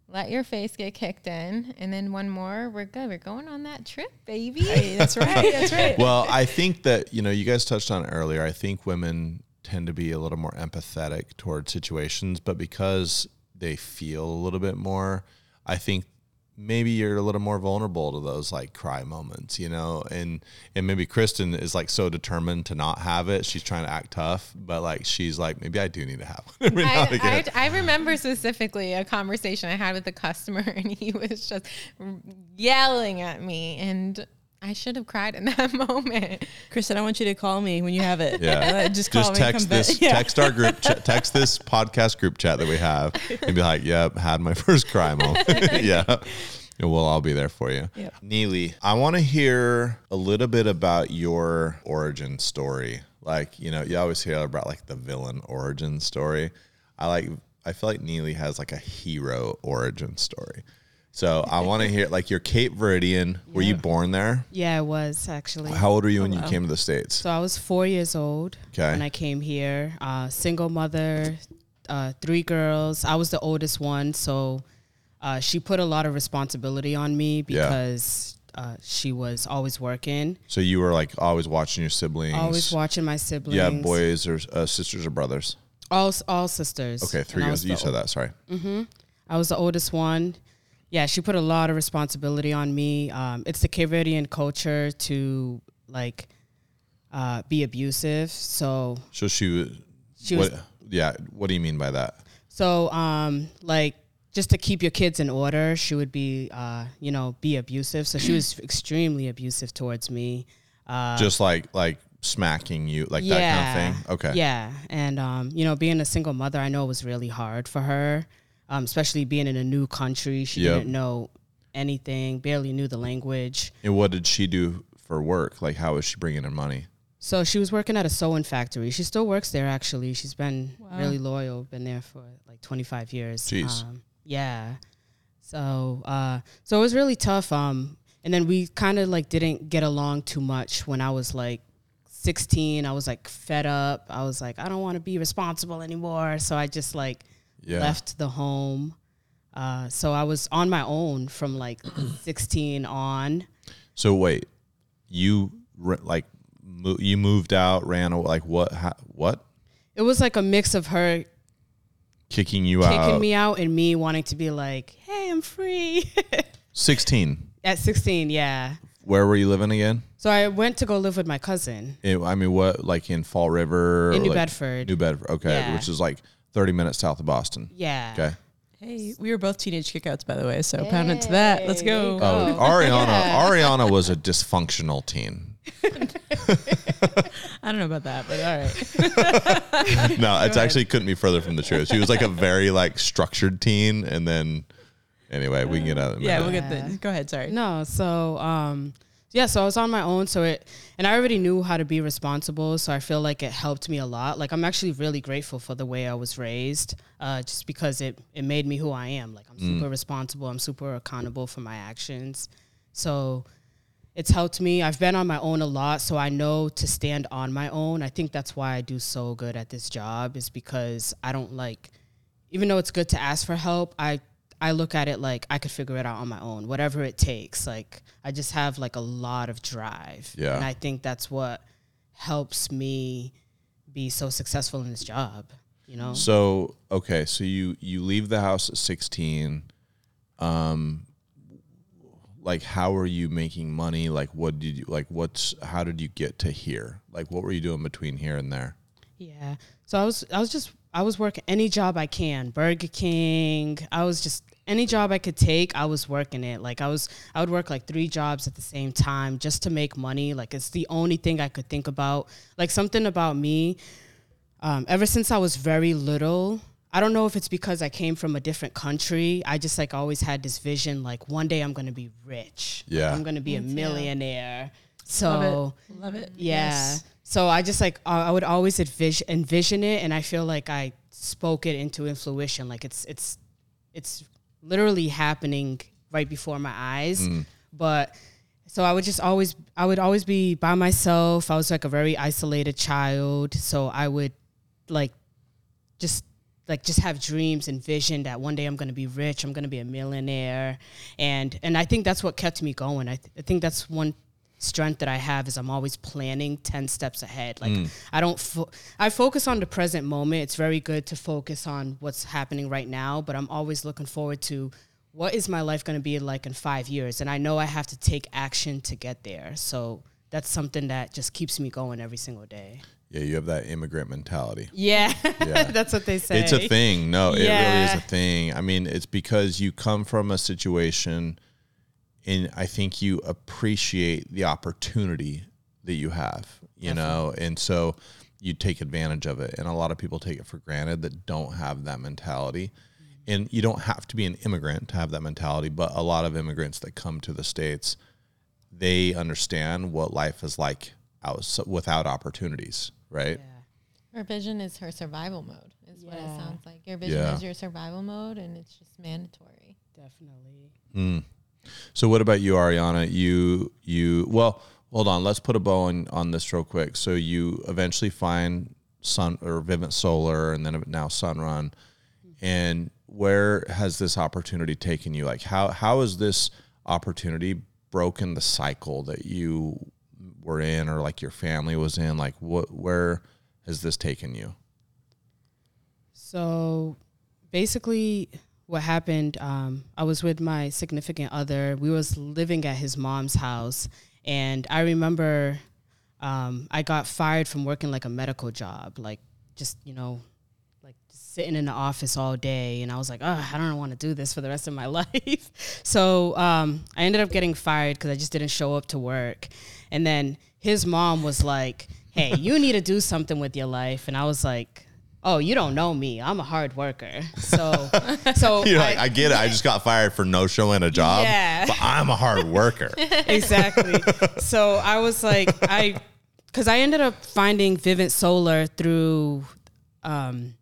Let your face get kicked in, and then one more, we're good. We're going on that trip, baby. that's right. That's right. Well, I think that, you know, you guys touched on it earlier. I think women tend to be a little more empathetic towards situations, but because they feel a little bit more, I think maybe you're a little more vulnerable to those like cry moments, you know, and and maybe Kristen is like so determined to not have it. She's trying to act tough, but like she's like maybe I do need to have one every now and I, again. I, I remember specifically a conversation I had with a customer, and he was just yelling at me, and I should have cried in that moment. Kristen, I want you to call me when you have it. Yeah. Just call me. text this Yeah. text our group ch- text this podcast group chat that we have and be like, "Yep, had my first cry moment." yeah. And we'll all be there for you. Yep. Neely, I want to hear a little bit about your origin story. Like, you know, you always hear about like the villain origin story. I like I feel like Neely has like a hero origin story. So I want to hear like you're Cape Verdean. Were you born there? Yeah, I was actually. How old were you when you came to the States? So I was four years old Okay. when I came here. Uh, single mother, uh, three girls. I was the oldest one, so uh, she put a lot of responsibility on me Yeah. because uh, she was always working, So you were like always watching your siblings. always watching my siblings. You have boys or uh, sisters or brothers? all all sisters. Okay, three years. You said that. Sorry. Mm-hmm. I was the oldest one. Yeah, she put a lot of responsibility on me. Um, it's the Cape Verdean culture to like uh, be abusive. So So she. She what, was- Yeah. What do you mean by that? So, um, like, just to keep your kids in order, she would be, uh, you know, be abusive. So she was extremely abusive towards me. Uh, Just like like smacking you, like that kind of thing. Okay. Yeah, and um, you know, being a single mother, I know it was really hard for her, um, especially being in a new country. She Yep. didn't know anything, barely knew the language. And what did she do for work? Like, how was she bringing in money? So she was working at a sewing factory. She still works there. Actually, she's been really loyal. Been there for like 25 years. Jeez. Um, yeah. So uh, so it was really tough. Um, and then we kind of like didn't get along too much when I was like 16. I was like fed up. I was like, I don't want to be responsible anymore. So I just like Yeah. left the home. Uh, so I was on my own from like 16 on. So wait, you re- like mo- you moved out, ran away. Like what? Ha- what? It was like a mix of her Kicking you kicking out? Kicking me out and me wanting to be like, hey, I'm free. Sixteen. At 16, yeah. Where were you living again? So I went to go live with my cousin It- I mean, what? Like in Fall River? in New like- Bedford. New Bedford. Okay, Yeah. which is like thirty minutes south of Boston. yeah. Okay. Hey, we were both teenage kickouts, by the way. So pound it to that. Let's go. Oh, Ariana. Ariana was a dysfunctional teen. I don't know about that, but all right. No, it's actually couldn't be further from the truth. She was like a very like structured teen, and then anyway, we can get out. of Yeah, that. we'll get the. Go ahead. Sorry. No, so um yeah, so I was on my own so it and I already knew how to be responsible, so I feel like it helped me a lot. Like I'm actually really grateful for the way I was raised uh just because it it made me who I am. Like I'm super responsible, I'm super accountable for my actions. So it's helped me. I've been on my own a lot, so I know to stand on my own. I think that's why I do so good at this job is because I don't like even though it's good to ask for help, I I look at it like I could figure it out on my own, whatever it takes. Like I just have like a lot of drive. Yeah. And I think that's what helps me be so successful in this job, you know? So okay, so you you leave the house at sixteen. Um, like how are you making money? Like what did you like? What's how did you get to here? Like what were you doing between here and there? Yeah. So I was I was just I was working any job I can. Burger King. I was just any job I could take, I was working it. Like I was I would work like three jobs at the same time just to make money. Like it's the only thing I could think about. Like something about me um, ever since I was very little, I don't know if it's because I came from a different country. I just like always had this vision like one day I'm going to be rich. Like, Yeah. I'm going to be a too. millionaire. So Love it. Love it. yeah. Yes. So I just like I I would always envision, envision it, and I feel like I spoke it into fruition. Like it's it's it's literally happening right before my eyes. Mm. But so I would just always I would always be by myself. I was like a very isolated child. So I would like just like just have dreams and vision that one day I'm going to be rich, I'm going to be a millionaire, and and I think that's what kept me going. I, th- I think that's one strength that I have is I'm always planning 10 steps ahead. Like mm. I don't fo- I focus on the present moment. It's very good to focus on what's happening right now, but I'm always looking forward to what is my life going to be like in five years? And I know I have to take action to get there. So that's something that just keeps me going every single day. Yeah, you have that immigrant mentality. Yeah, Yeah. that's what they say. It's a thing. No, it really is a thing. I mean, it's because you come from a situation and I think you appreciate the opportunity that you have, you know, and so you take advantage of it. And a lot of people take it for granted that don't have that mentality. And you don't have to be an immigrant to have that mentality, but a lot of immigrants that come to the States, they understand what life is like out, without opportunities, right? Her vision is her survival mode, is what it sounds like. Your vision Yeah. is your survival mode, and it's just mandatory. Definitely. Mm. So what about you, Ariana? You you well, hold on. Let's put a bow on, on this real quick. So you eventually find Sun or Vivint Solar, and then now Sunrun. And where has this opportunity taken you? Like how how has this opportunity broken the cycle that you were in, or like your family was in? Like what where has this taken you? So basically what happened um, i was with my significant other. We was living at his mom's house. And i remember um, i got fired from working like a medical job like just you know like sitting in the office all day. And i was like oh i don't want to do this for the rest of my life. So um, i ended up getting fired because i just didn't show up to work. And then his mom was like hey you need to do something with your life. And i was like oh, you don't know me. I'm a hard worker. So, so You're I- like, I get it. I just got fired for no showing a job, Yeah. but I'm a hard worker. exactly. so I was like, I, because I ended up finding Vivint Solar through um,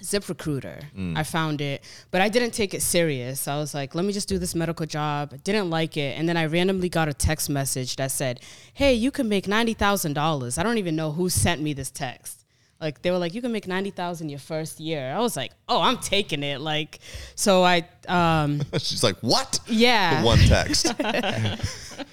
ZipRecruiter. I found it, but I didn't take it serious. I was like, let me just do this medical job. I didn't like it, and then I randomly got a text message that said, "Hey, you can make ninety thousand dollars." I don't even know who sent me this text. Like they were like, you can make ninety thousand your first year. I was like, oh, I'm taking it. Like, so I, um, She's like, what? yeah. One text.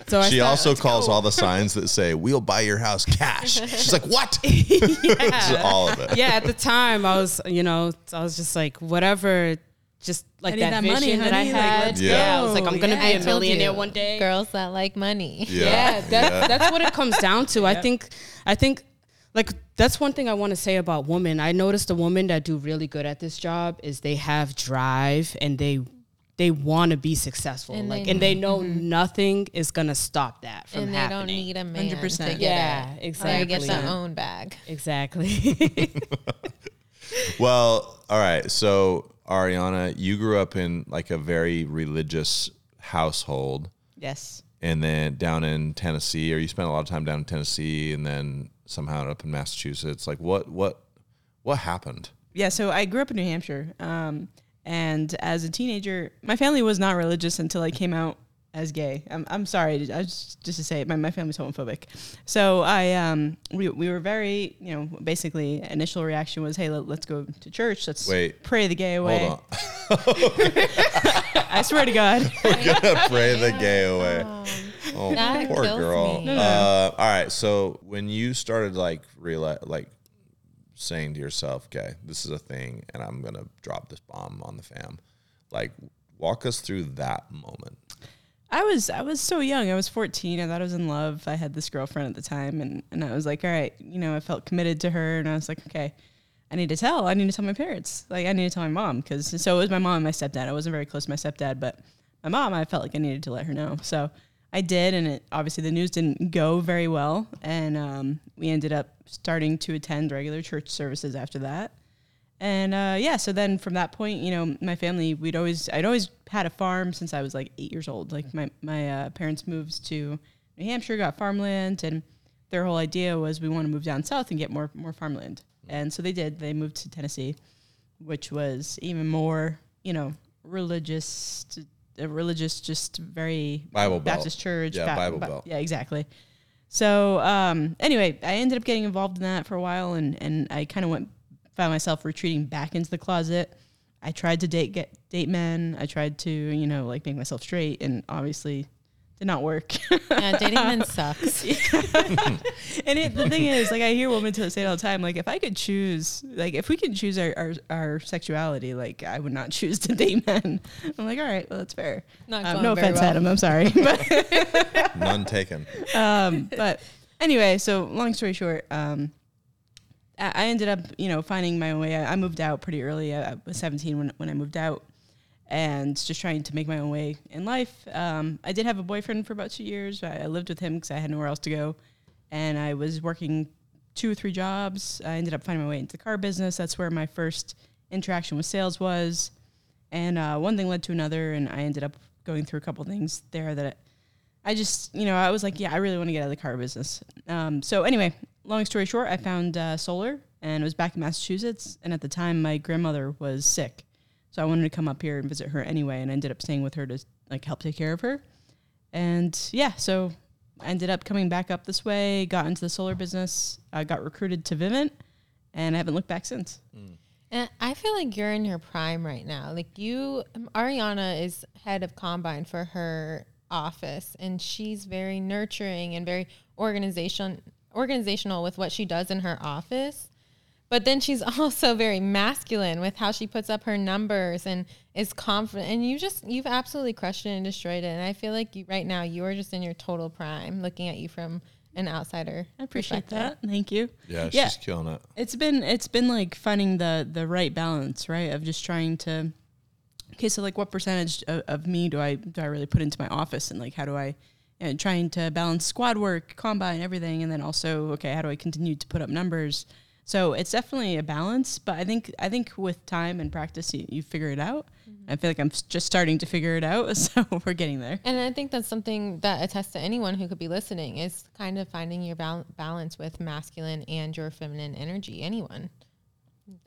So I she started- also calls all the signs that say "We'll buy your house cash." She's like, "What?" yeah. all of it. yeah, at the time I was, you know, I was just like, whatever, just like I that, that vision money, that honey, I had. let's yeah. I was like, I'm gonna Yeah. be a told millionaire one day. Girls that like money. Yeah, that, that's what it comes down to. I think, I think, like that's one thing I want to say about women. I noticed the women that do really good at this job is they have drive and they they want to be successful. And like, they- and they know mm-hmm. nothing is gonna stop that from and they happening. don't need a man 100%. to get Yeah, it. They exactly. get their own bag. exactly. Well, all right. So, Ariana, you grew up in like a very religious household, Yes. and then down in Tennessee, or you spent a lot of time down in Tennessee, and then somehow up in Massachusetts. Like, what, what, what happened? Yeah, so I grew up in New Hampshire. Um, and as a teenager, my family was not religious until I came out as gay. I'm, I'm sorry, I just, just to say it, my, my family's homophobic. So I, um, we, we were very, you know, basically initial reaction was, hey, let, us go to church. Let's Wait. pray the gay away. Hold I swear to God. on, we're gonna pray the gay away. Oh, That poor girl. me. No, no. Uh, all right. So when you started like realize, like saying to yourself, "Okay, this is a thing, and I'm gonna drop this bomb on the fam," like walk us through that moment. I was I was so young. I was 14. I thought I was in love. I had this girlfriend at the time, and and I was like, all right, you know, I felt committed to her, and I was like, okay, I need to tell. I need to tell my parents. Like, I need to tell my mom because so it was my mom and my stepdad. I wasn't very close to my stepdad, but my mom, I felt like I needed to let her know. So I did, and it obviously the news didn't go very well, and um, we ended up starting to attend regular church services after that. And uh, yeah, so then from that point, you know, my family, we'd always, I'd always had a farm since I was like eight years old. Like my, my uh, parents moved to New Hampshire, got farmland, and their whole idea was we want to move down south and get more, more farmland. And so they did. They moved to Tennessee, which was even more, you know, religious, a religious, just very Bible Belt. Baptist church. Yeah, Bible Belt. Yeah, exactly. So um, anyway, I ended up getting involved in that for a while, and and I kind of went found myself retreating back into the closet. I tried to date get date men. I tried to you know like make myself straight, and obviously did not work. Yeah, dating men sucks. and it, the thing is, like, I hear women tell- say it all the time, like, if I could choose, like, if we could choose our, our, our sexuality, like, I would not choose to date men. I'm like, all right, well, that's fair. Not Um, no offense, well. Adam. I'm sorry. None taken. um, but anyway, so long story short, um, I, I ended up, you know, finding my own way. I, I moved out pretty early. I, I was 17 when, when I moved out and just trying to make my own way in life. Um, I did have a boyfriend for about two years. I, I lived with him because I had nowhere else to go. And I was working two or three jobs. I ended up finding my way into the car business. That's where my first interaction with sales was. And uh, one thing led to another, and I ended up going through a couple things there that I just, you know, I was like, yeah, I really want to get out of the car business. Um, so anyway, long story short, I found uh, solar and it was back in Massachusetts. And at the time, my grandmother was sick, so I wanted to come up here and visit her anyway. And I ended up staying with her to like help take care of her. And yeah, so I ended up coming back up this way, got into the solar business, I got recruited to Vivint, and I haven't looked back since. And I feel like you're in your prime right now. Like you, um, Ariana is head of Combine for her office, and she's very nurturing and very organization organizational with what she does in her office. But then she's also very masculine with how she puts up her numbers and is confident. And you just you've absolutely crushed it and destroyed it. And I feel like you, right now you are just in your total prime. Looking at you from an outsider, I appreciate that. Thank you. Yeah, Yeah. she's killing it. It's been it's been like finding the the right balance, right? Of just trying to okay, so like what percentage of, of me do I do I really put into my office and like how do I and trying to balance squad work, combine, everything, and then also okay, how do I continue to put up numbers? So it's definitely a balance, but I think I think with time and practice, you, you figure it out. Mm-hmm. I feel like I'm just starting to figure it out, so we're getting there. And I think that's something that attests to anyone who could be listening is kind of finding your bal- balance with masculine and your feminine energy. Anyone,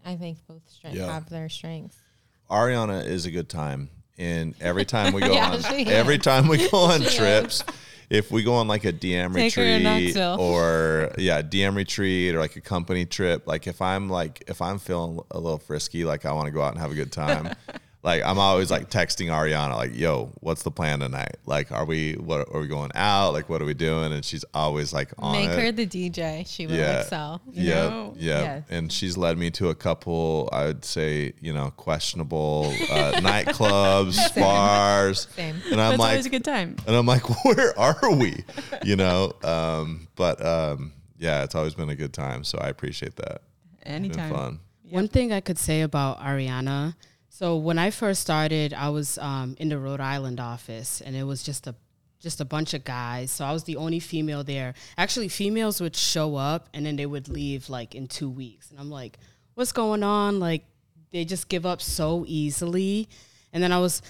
I think both strength Yeah. have their strengths. Ariana is a good time, and every time we go Yeah, on, every time we go on trips. is. If we go on like a DM Take retreat or yeah, DM retreat or like a company trip, like if I'm like if I'm feeling a little frisky, like I want to go out and have a good time. Like I'm always like texting Ariana, like, "Yo, what's the plan tonight? Like, are we what are we going out? Like, what are we doing?" And she's always like on Make it. her the DJ. She will Yeah. excel. Yeah, yeah, Yeah. and she's led me to a couple. I would say, you know, questionable uh, nightclubs, bars, Same. and I'm That's like, always a good time. and I'm like, where are we? You know, um, but um, yeah, it's always been a good time. So I appreciate that. It's been Anytime. fun. One thing I could say about Ariana. So when I first started, I was um, in the Rhode Island office, and it was just a just a bunch of guys. So I was the only female there. Actually, females would show up and then they would leave like in two weeks, and I'm like, "What's going on?" Like they just give up so easily. And then I was,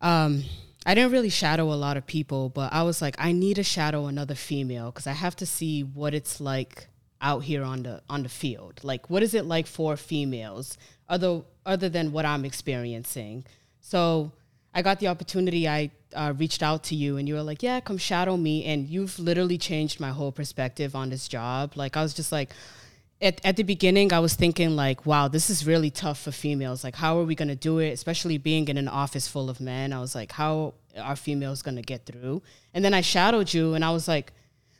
um, I didn't really shadow a lot of people, but I was like, I need to shadow another female because I have to see what it's like out here on the on the field. Like, what is it like for females, other other than what I'm experiencing? So I got the opportunity. I uh, reached out to you, and you were like, "Yeah, come shadow me." And you've literally changed my whole perspective on this job. Like, I was just like, at, at the beginning, I was thinking like, wow, this is really tough for females. Like, how are we to do it? Especially being in an office full of men. I was like, how are females to get through? And then I shadowed you and I was like,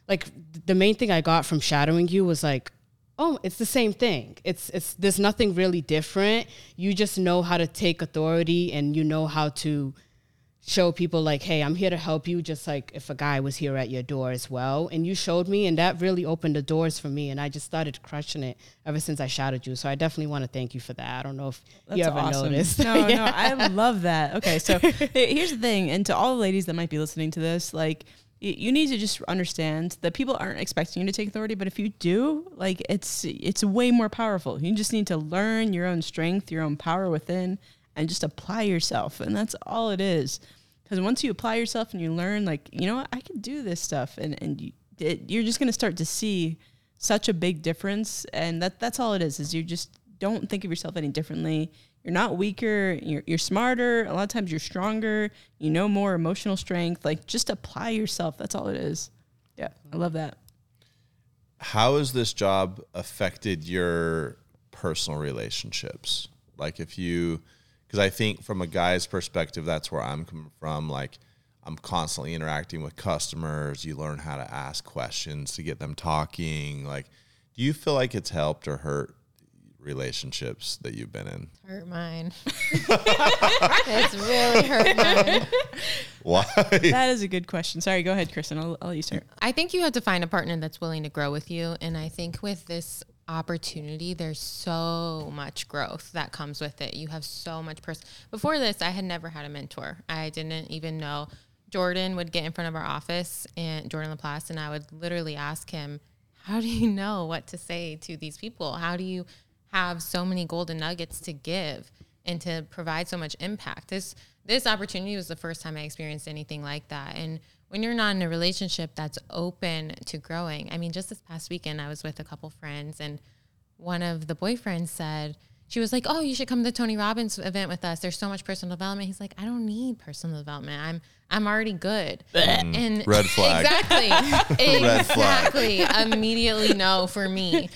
like the main thing I got from shadowing you was like, oh, it's the same thing. It's, it's, there's nothing really different. You just know how to take authority and you know how to show people like, hey, I'm here to help you, just like if a guy was here at your door as well. And you showed me, and that really opened the doors for me. And I just started crushing it ever since I shadowed you. So I definitely want to thank you for that. I don't know if you ever noticed. No, no, I love that. Okay, so here's the thing, and to all the ladies that might be listening to this, like you need to just understand that people aren't expecting you to take authority, but if you do, like it's it's way more powerful. You just need to learn your own strength, your own power within, and just apply yourself, and that's all it is. Because once you apply yourself and you learn, like you know, what, I can do this stuff, and and you, it, you're just gonna start to see such a big difference, and that that's all it is. Is you just don't think of yourself any differently. You're not weaker. You're, you're smarter. A lot of times you're stronger. You know more emotional strength. Like just apply yourself. That's all it is. Yeah, I love that. How has this job affected your personal relationships? Like if you because I think from a guy's perspective, that's where I'm coming from. Like I'm constantly interacting with customers. You learn how to ask questions to get them talking. Like, do you feel like it's helped or hurt relationships that you've been in? Hurt mine. it's really hurt mine. Why? That is a good question. Sorry, go ahead, Kristen. I'll, I'll let you start. I think you have to find a partner that's willing to grow with you. And I think with this opportunity, there's so much growth that comes with it. You have so much person. Before this, I had never had a mentor. I didn't even know. Jordan would get in front of our office and Jordan Laplace, and I would literally ask him, How do you know what to say to these people? How do you have so many golden nuggets to give and to provide so much impact? This this opportunity was the first time I experienced anything like that. And when you're not in a relationship that's open to growing, I mean, just this past weekend, I was with a couple friends, and one of the boyfriends said, she was like, "Oh, you should come to the Tony Robbins event with us. There's so much personal development." He's like, "I don't need personal development. I'm I'm already good." And Red flag. Exactly. Red flag. exactly. Immediately no for me.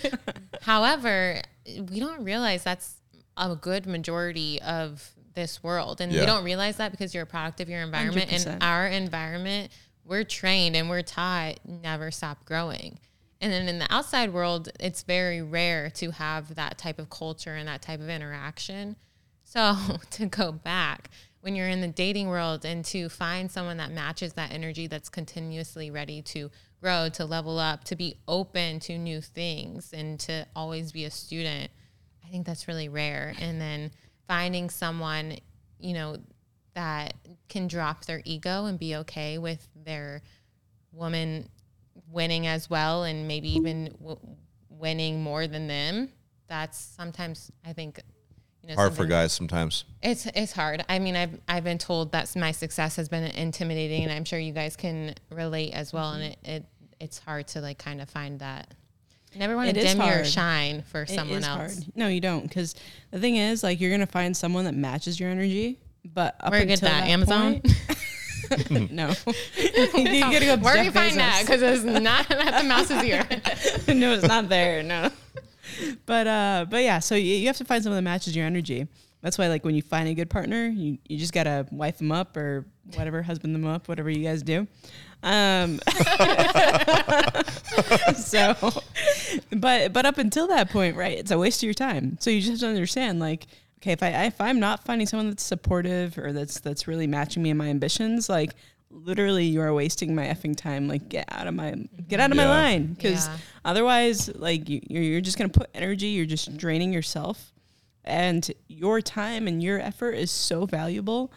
However, we don't realize that's a good majority of this world. And Yeah. we don't realize that because you're a product of your environment. 100%. And our environment, we're trained and we're taught never stop growing. And then in the outside world, it's very rare to have that type of culture and that type of interaction. So to go back, when you're in the dating world and to find someone that matches that energy that's continuously ready to grow, to level up, to be open to new things and to always be a student, I think that's really rare. And then finding someone, you know, that can drop their ego and be okay with their woman winning as well and maybe even w- winning more than them. That's sometimes I think you know Hard for guys sometimes. it's it's hard. I mean, I've I've been told that my success has been intimidating, and I'm sure you guys can relate as well. And it, it it's hard to like kind of find that. You never want to dim your shine for It someone else. hard. No, you don't. Because the thing is, like, you're gonna find someone that matches your energy. But up Where get until that? Amazon? point- no, you gotta go. Where do you find that? Because it's not at the mouse's ear. no, it's not there. No. But uh, but yeah. So you, you have to find someone that matches your energy. That's why, like, when you find a good partner, you, you just gotta wife them up or whatever, husband them up, whatever you guys do. Um, so, but but up until that point, right? It's a waste of your time. So you just have to understand, like, okay, if I if I'm not finding someone that's supportive or that's that's really matching me and my ambitions, like. Literally, you are wasting my effing time. Like, get out of my get out of my line, because Yeah. Otherwise, like you, you're, you're just gonna put energy. You're just draining yourself, and your time and your effort is so valuable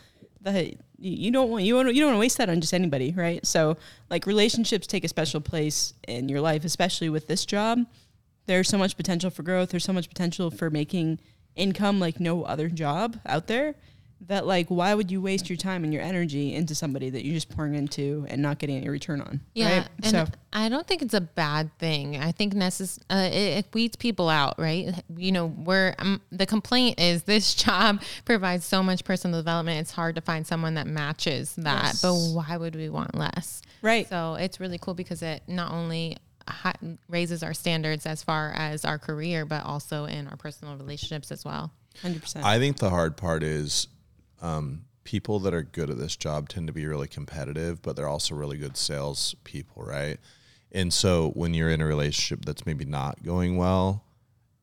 that you- don't want you want you don't want to waste that on just anybody, right? So, like relationships take a special place in your life, especially with this job. There's so much potential for growth. There's so much potential for making income like no other job out there. That like, why would you waste your time and your energy into somebody that you're just pouring into and not getting any return on? Yeah, right? and so I don't think it's a bad thing. I think necess- uh, it, it weeds people out, right? You know, where um, the complaint is this job provides so much personal development. It's hard to find someone that matches that. But why would we want less? right. So it's really cool because it not only raises our standards as far as our career, but also in our personal relationships as well. Hundred percent. I think the hard part is um, people that are good at this job tend to be really competitive, but they're also really good sales people, right? And so when you're in a relationship that's maybe not going well,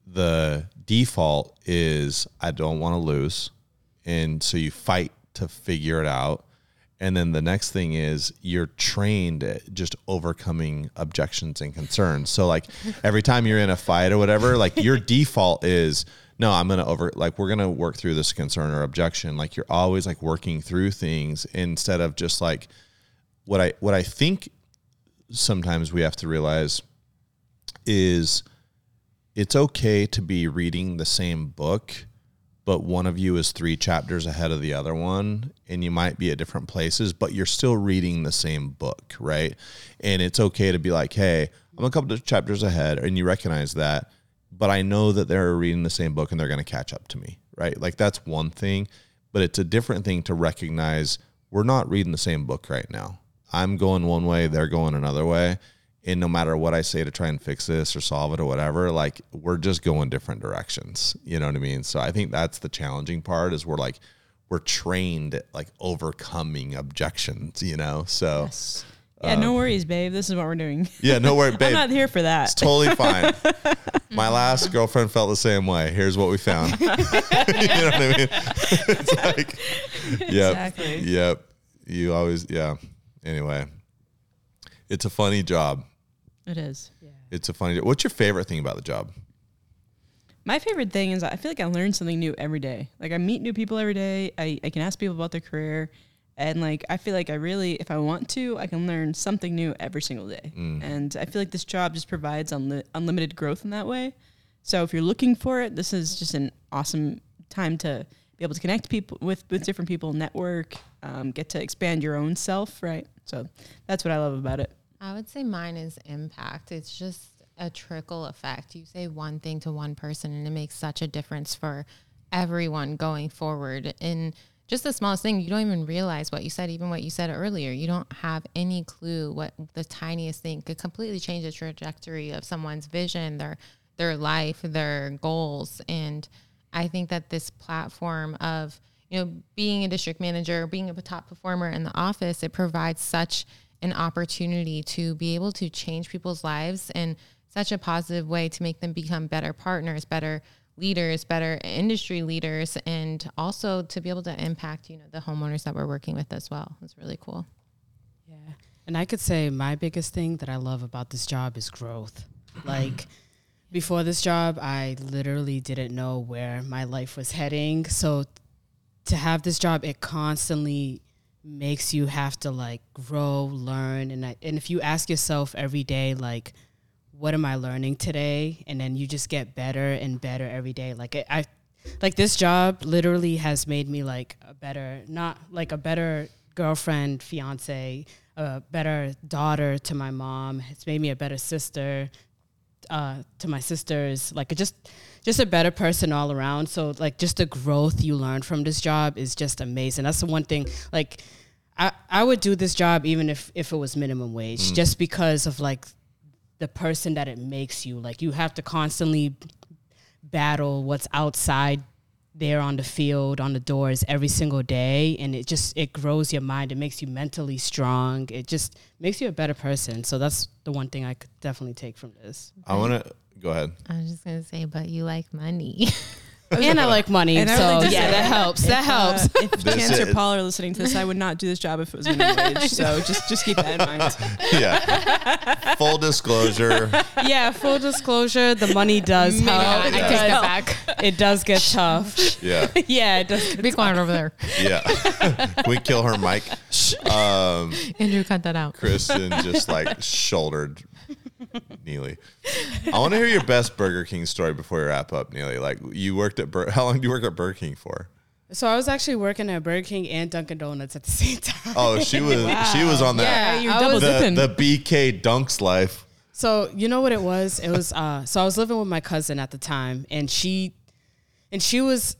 the default is I don't want to lose. And so you fight to figure it out. And then the next thing is you're trained at just overcoming objections and concerns. So like every time you're in a fight or whatever, like your default is no, I'm gonna over like we're gonna work through this concern or objection. Like you're always like working through things instead of just like what I what I think sometimes we have to realize is it's okay to be reading the same book, but one of you is three chapters ahead of the other one, and you might be at different places, but you're still reading the same book, right? And it's okay to be like, hey, I'm a couple of chapters ahead, and you recognize that, but I know that they're reading the same book and they're going to catch up to me, right? Like that's one thing, but it's a different thing to recognize we're not reading the same book right now. I'm going one way, they're going another way. And no matter what I say to try and fix this or solve it or whatever, like we're just going different directions. You know what I mean? So I think that's the challenging part is we're like, we're trained at like overcoming objections, you know? So Yeah, no um, worries, babe. This is what we're doing. yeah, no worries, babe. I'm not here for that. It's totally fine. My last girlfriend felt the same way. Here's what we found. you know what I mean? it's like, yep, Exactly. yep. You always, yeah. Anyway, it's a funny job. It is. Yeah. It's a funny. What's your favorite thing about the job? My favorite thing is I feel like I learn something new every day. Like I meet new people every day. I, I can ask people about their career. And like I feel like I really, if I want to, I can learn something new every single day. And I feel like this job just provides unli- unlimited growth in that way. So if you're looking for it, this is just an awesome time to be able to connect people with with different people, network, um, get to expand your own self, right? So that's what I love about it. I would say mine is impact. It's just a trickle effect. You say one thing to one person and it makes such a difference for everyone going forward. And just the smallest thing, you don't even realize what you said, even what you said earlier. You don't have any clue what the tiniest thing could completely change the trajectory of someone's vision, their their life, their goals. And I think that this platform of, you know, being a district manager, being a top performer in the office, it provides such an opportunity to be able to change people's lives in such a positive way to make them become better partners, better leaders, better industry leaders, and also to be able to impact, you know, the homeowners that we're working with as well. It's really cool. Yeah. And I could say my biggest thing that I love about this job is growth. Mm-hmm. Like before this job, I literally didn't know where my life was heading. So to have this job, it constantly makes you have to like grow, learn, and I, and if you ask yourself every day like what am I learning today? And then you just get better and better every day. Like I, I like this job literally has made me like a better, not like a better girlfriend, fiance, a better daughter to my mom. It's made me a better sister uh, to my sisters. Like just, just a better person all around. So like just the growth you learn from this job is just amazing. That's the one thing. Like I, I would do this job even if if it was minimum wage, just because of like the person that it makes you. Like you have to constantly battle what's outside there on the field, on the doors every single day. And it just it grows your mind. It makes you mentally strong. It just makes you a better person. So that's the one thing I could definitely take from this. I want to go ahead. I was just gonna say, but you like money. and I like money. And I would so like to yeah, say that helps. That If, helps. uh, if This Chance or is- Paul are listening to this, I would not do this job if it was minimum wage. So just just keep that in mind. Yeah. Full disclosure. yeah, full disclosure, the money does help. I because take that back. It does get tough. Yeah. yeah, it does. Be quiet over there. Yeah. Can we kill her mic? Um, Andrew, cut that out. Kristen just like shouldered Neely. I want to hear your best Burger King story before we wrap up, Neely. Like you worked at Bur- how long do you work at Burger King for? So I was actually working at Burger King and Dunkin' Donuts at the same time. Oh, she was she was on that Yeah, you're double was- dipping. the, the BK Dunks life. So you know what it was? It was uh so I was living with my cousin at the time and she and she was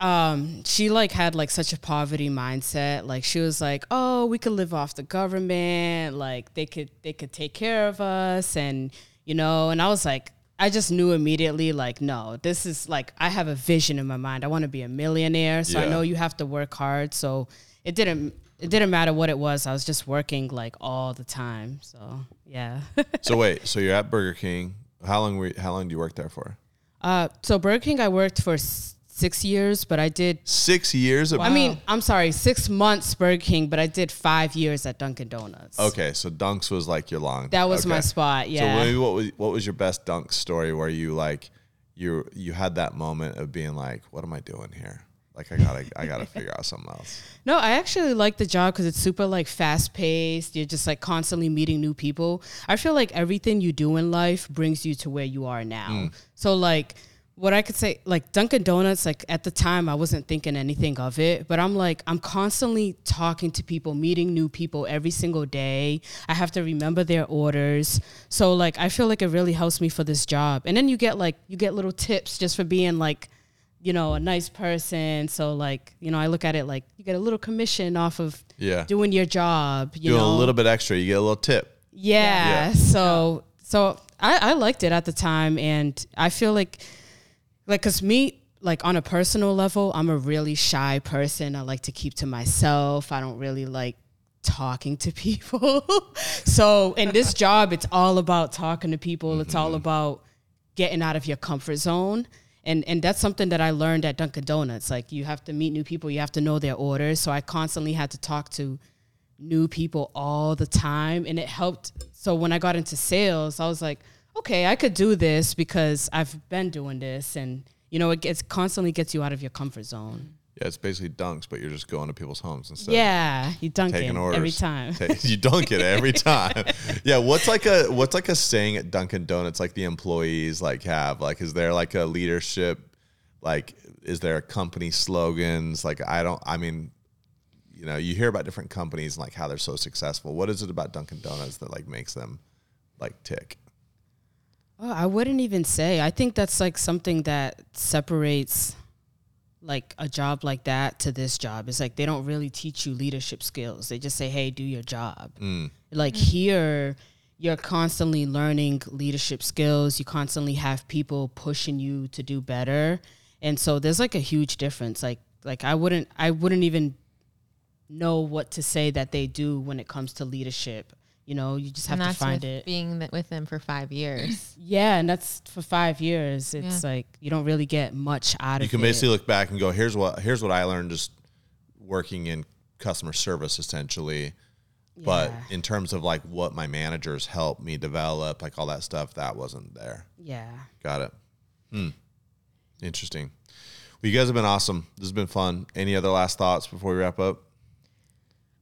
um she like had like such a poverty mindset. Like she was like, "Oh, we could live off the government. Like they could they could take care of us and you know, and I was like I just knew immediately like no, this is like I have a vision in my mind. I want to be a millionaire, so I know you have to work hard. So it didn't it didn't matter what it was. I was just working like all the time. So, yeah. So wait, so you're at Burger King. How long were you, how long do you work there for? Uh, so Burger King, I worked for s- six years, but I did. Six years. Of, I mean, I'm sorry, six months Burger King, but I did five years at Dunkin' Donuts. Okay, so Dunks was like your long. that was my okay. spot. So Yeah. maybe what was what was your best dunk story where you like you you had that moment of being like, what am I doing here? Like I gotta I gotta figure out something else. No, I actually like the job because it's super like fast paced. You're just like constantly meeting new people. I feel like everything you do in life brings you to where you are now. Hmm. So like what I could say, like Dunkin' Donuts, like at the time I wasn't thinking anything of it, but I'm like I'm constantly talking to people, meeting new people every single day. I have to remember their orders. So like I feel like it really helps me for this job. And then you get like you get little tips just for being like you know, a nice person. So like, you know, I look at it like you get a little commission off of Yeah. doing your job. You Doing know, a little bit extra, you get a little tip. Yeah. Yeah. So so I, I liked it at the time, and I feel like like because me like on a personal level, I'm a really shy person. I like to keep to myself. I don't really like talking to people. so in this job, it's all about talking to people. It's all mm-hmm. about getting out of your comfort zone. And and that's something that I learned at Dunkin' Donuts. Like you have to meet new people, you have to know their orders. So I constantly had to talk to new people all the time and it helped. So when I got into sales, I was like, okay, I could do this because I've been doing this and you know, it gets constantly gets you out of your comfort zone. Yeah, it's basically dunks, but you're just going to people's homes instead. Yeah, you dunk it orders every time. You dunk it every time. yeah, what's like a what's like a saying at Dunkin' Donuts like the employees like have like is there like a leadership like is there a company slogans like I don't I mean you know you hear about different companies and like how they're so successful. What is it about Dunkin' Donuts that like makes them like tick? Oh, I wouldn't even say. I think that's like something that separates like a job like that to this job. It's like they don't really teach you leadership skills. They just say, "Hey, do your job." Mm. Like mm. here, you're constantly learning leadership skills. You constantly have people pushing you to do better, and so there's like a huge difference. Like like I wouldn't I wouldn't even know what to say that they do when it comes to leadership. You know, you just have and to find with it. being with them for five years. Yeah, and that's for five years. It's Yeah. like you don't really get much out of it. You can basically look back and go, here's what here's what I learned just working in customer service essentially. yeah. But in terms of like what my managers helped me develop, like all that stuff, that wasn't there. yeah. Got it. Hmm. Interesting. Well, you guys have been awesome. This has been fun. Any other last thoughts before we wrap up?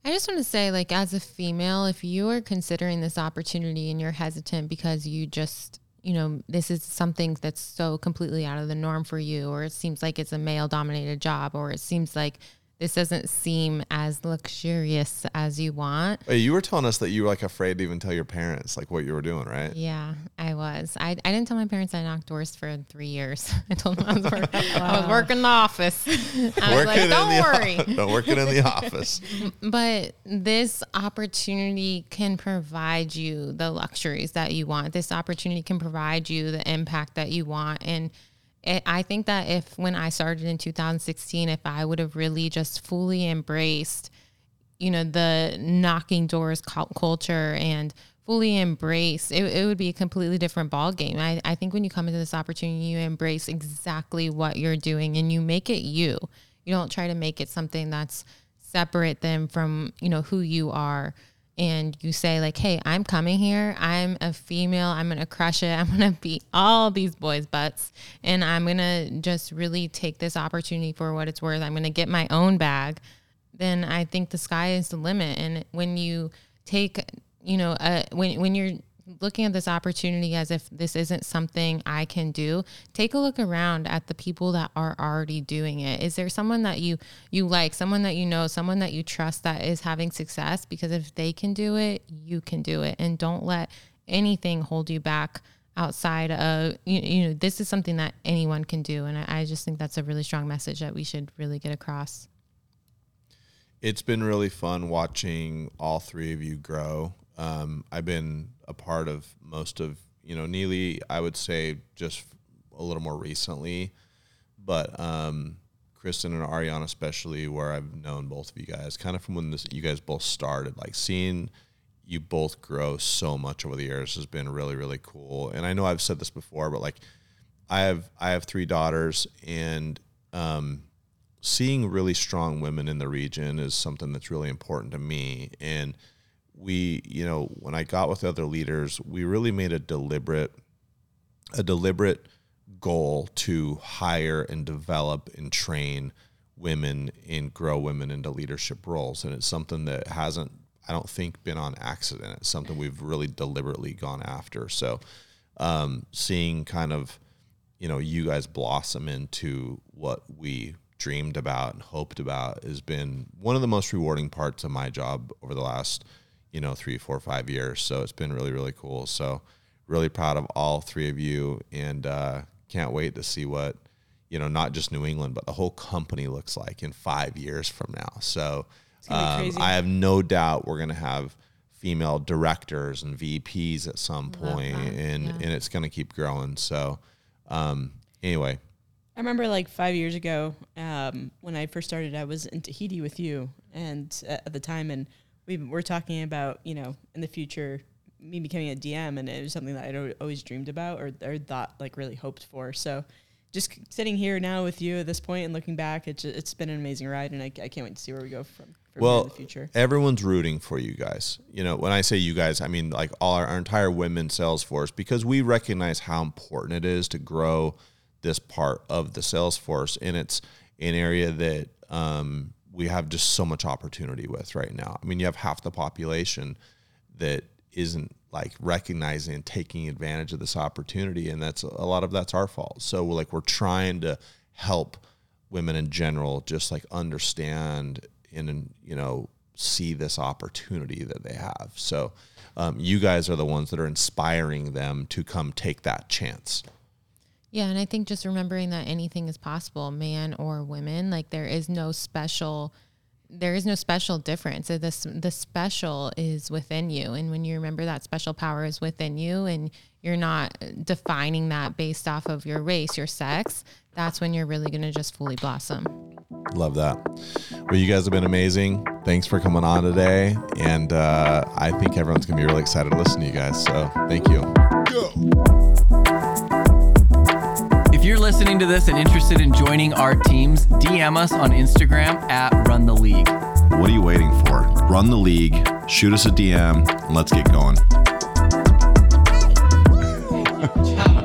I just want to say, like, as a female, if you are considering this opportunity and you're hesitant because you just, you know, this is something that's so completely out of the norm for you, or it seems like it's a male dominated job, or it seems like this doesn't seem as luxurious as you want. Hey, you were telling us that you were like afraid to even tell your parents like what you were doing, right? Yeah, I was. I, I didn't tell my parents I knocked doors for three years. I told them I was, work, I was working in the office. I was like, don't the worry. don't working in the office. But this opportunity can provide you the luxuries that you want. This opportunity can provide you the impact that you want. And it, I think that if, when I started in 2016, if I would have really just fully embraced, you know, the knocking doors culture and fully embrace, it, it would be a completely different ball game. I, I think when you come into this opportunity, you embrace exactly what you're doing and you make it you. You don't try to make it something that's separate them from you know who you are and you say like hey i'm coming here. I'm a female. I'm gonna crush it. I'm gonna beat all these boys butts. And i'm gonna just really take this opportunity for what it's worth. I'm gonna get my own bag. Then i think the sky is the limit. And when you take you know uh, when when you're looking at this opportunity as if this isn't something I can do, take a look around at the people that are already doing it. Is there someone that you you like, someone that you know, someone that you trust that is having success? Because if they can do it, you can do it, and don't let anything hold you back outside of you, you know this is something that anyone can do and I, I just think that's a really strong message that we should really get across It's been really fun watching all three of you grow. Um, I've been a part of most of, you know, Neely, I would say just a little more recently, but um, Kristen and Ariana, especially, where I've known both of you guys, kind of from when this, you guys both started, like seeing you both grow so much over the years has been really, really cool. And I know I've said this before, but like I have, I have three daughters and, um, seeing really strong women in the region is something that's really important to me. And we, you know, when I got with other leaders, we really made a deliberate, a deliberate goal to hire and develop and train women and grow women into leadership roles. And it's something that hasn't, I don't think, been on accident. It's something we've really deliberately gone after. So, um, seeing kind of, you know, you guys blossom into what we dreamed about and hoped about has been one of the most rewarding parts of my job over the last, you know, three, four, five years. So it's been really, really cool. So really proud of all three of you and uh, can't wait to see what, you know, not just New England, but the whole company looks like in five years from now. So um. I have no doubt we're going to have female directors and VPs at some point, and, and it's going to keep growing. So, um, anyway, I remember like five years ago um, when I first started, I was in Tahiti with you, and uh, at the time, and we were talking about you know in the future me becoming a DM, and it was something that I'd always dreamed about or, or thought like really hoped for. So just sitting here now with you at this point and looking back, it's it's been an amazing ride, and I, I can't wait to see where we go from, from well, in the future. everyone's rooting for you guys. You know, when I say you guys, I mean like all our, our entire women sales force because we recognize how important it is to grow this part of the sales force, and it's an area that um, we have just so much opportunity with right now. I mean, you have half the population that isn't like recognizing and taking advantage of this opportunity, and that's a lot of that's our fault. So we're like we're trying to help women in general just like understand and you know see this opportunity that they have. So um, you guys are the ones that are inspiring them to come take that chance. Yeah, and I think just remembering that anything is possible, man or women. Like there is no special, there is no special difference. The s- the special is within you, and when you remember that special power is within you, and you're not defining that based off of your race, your sex, that's when you're really gonna just fully blossom. Love that. Well, you guys have been amazing. Thanks for coming on today, and uh, I think everyone's gonna be really excited to listen to you guys. So thank you. If you're listening to this and interested in joining our teams, DM us on Instagram at Run the League. What are you waiting for? Run the league, shoot us a DM, and let's get going.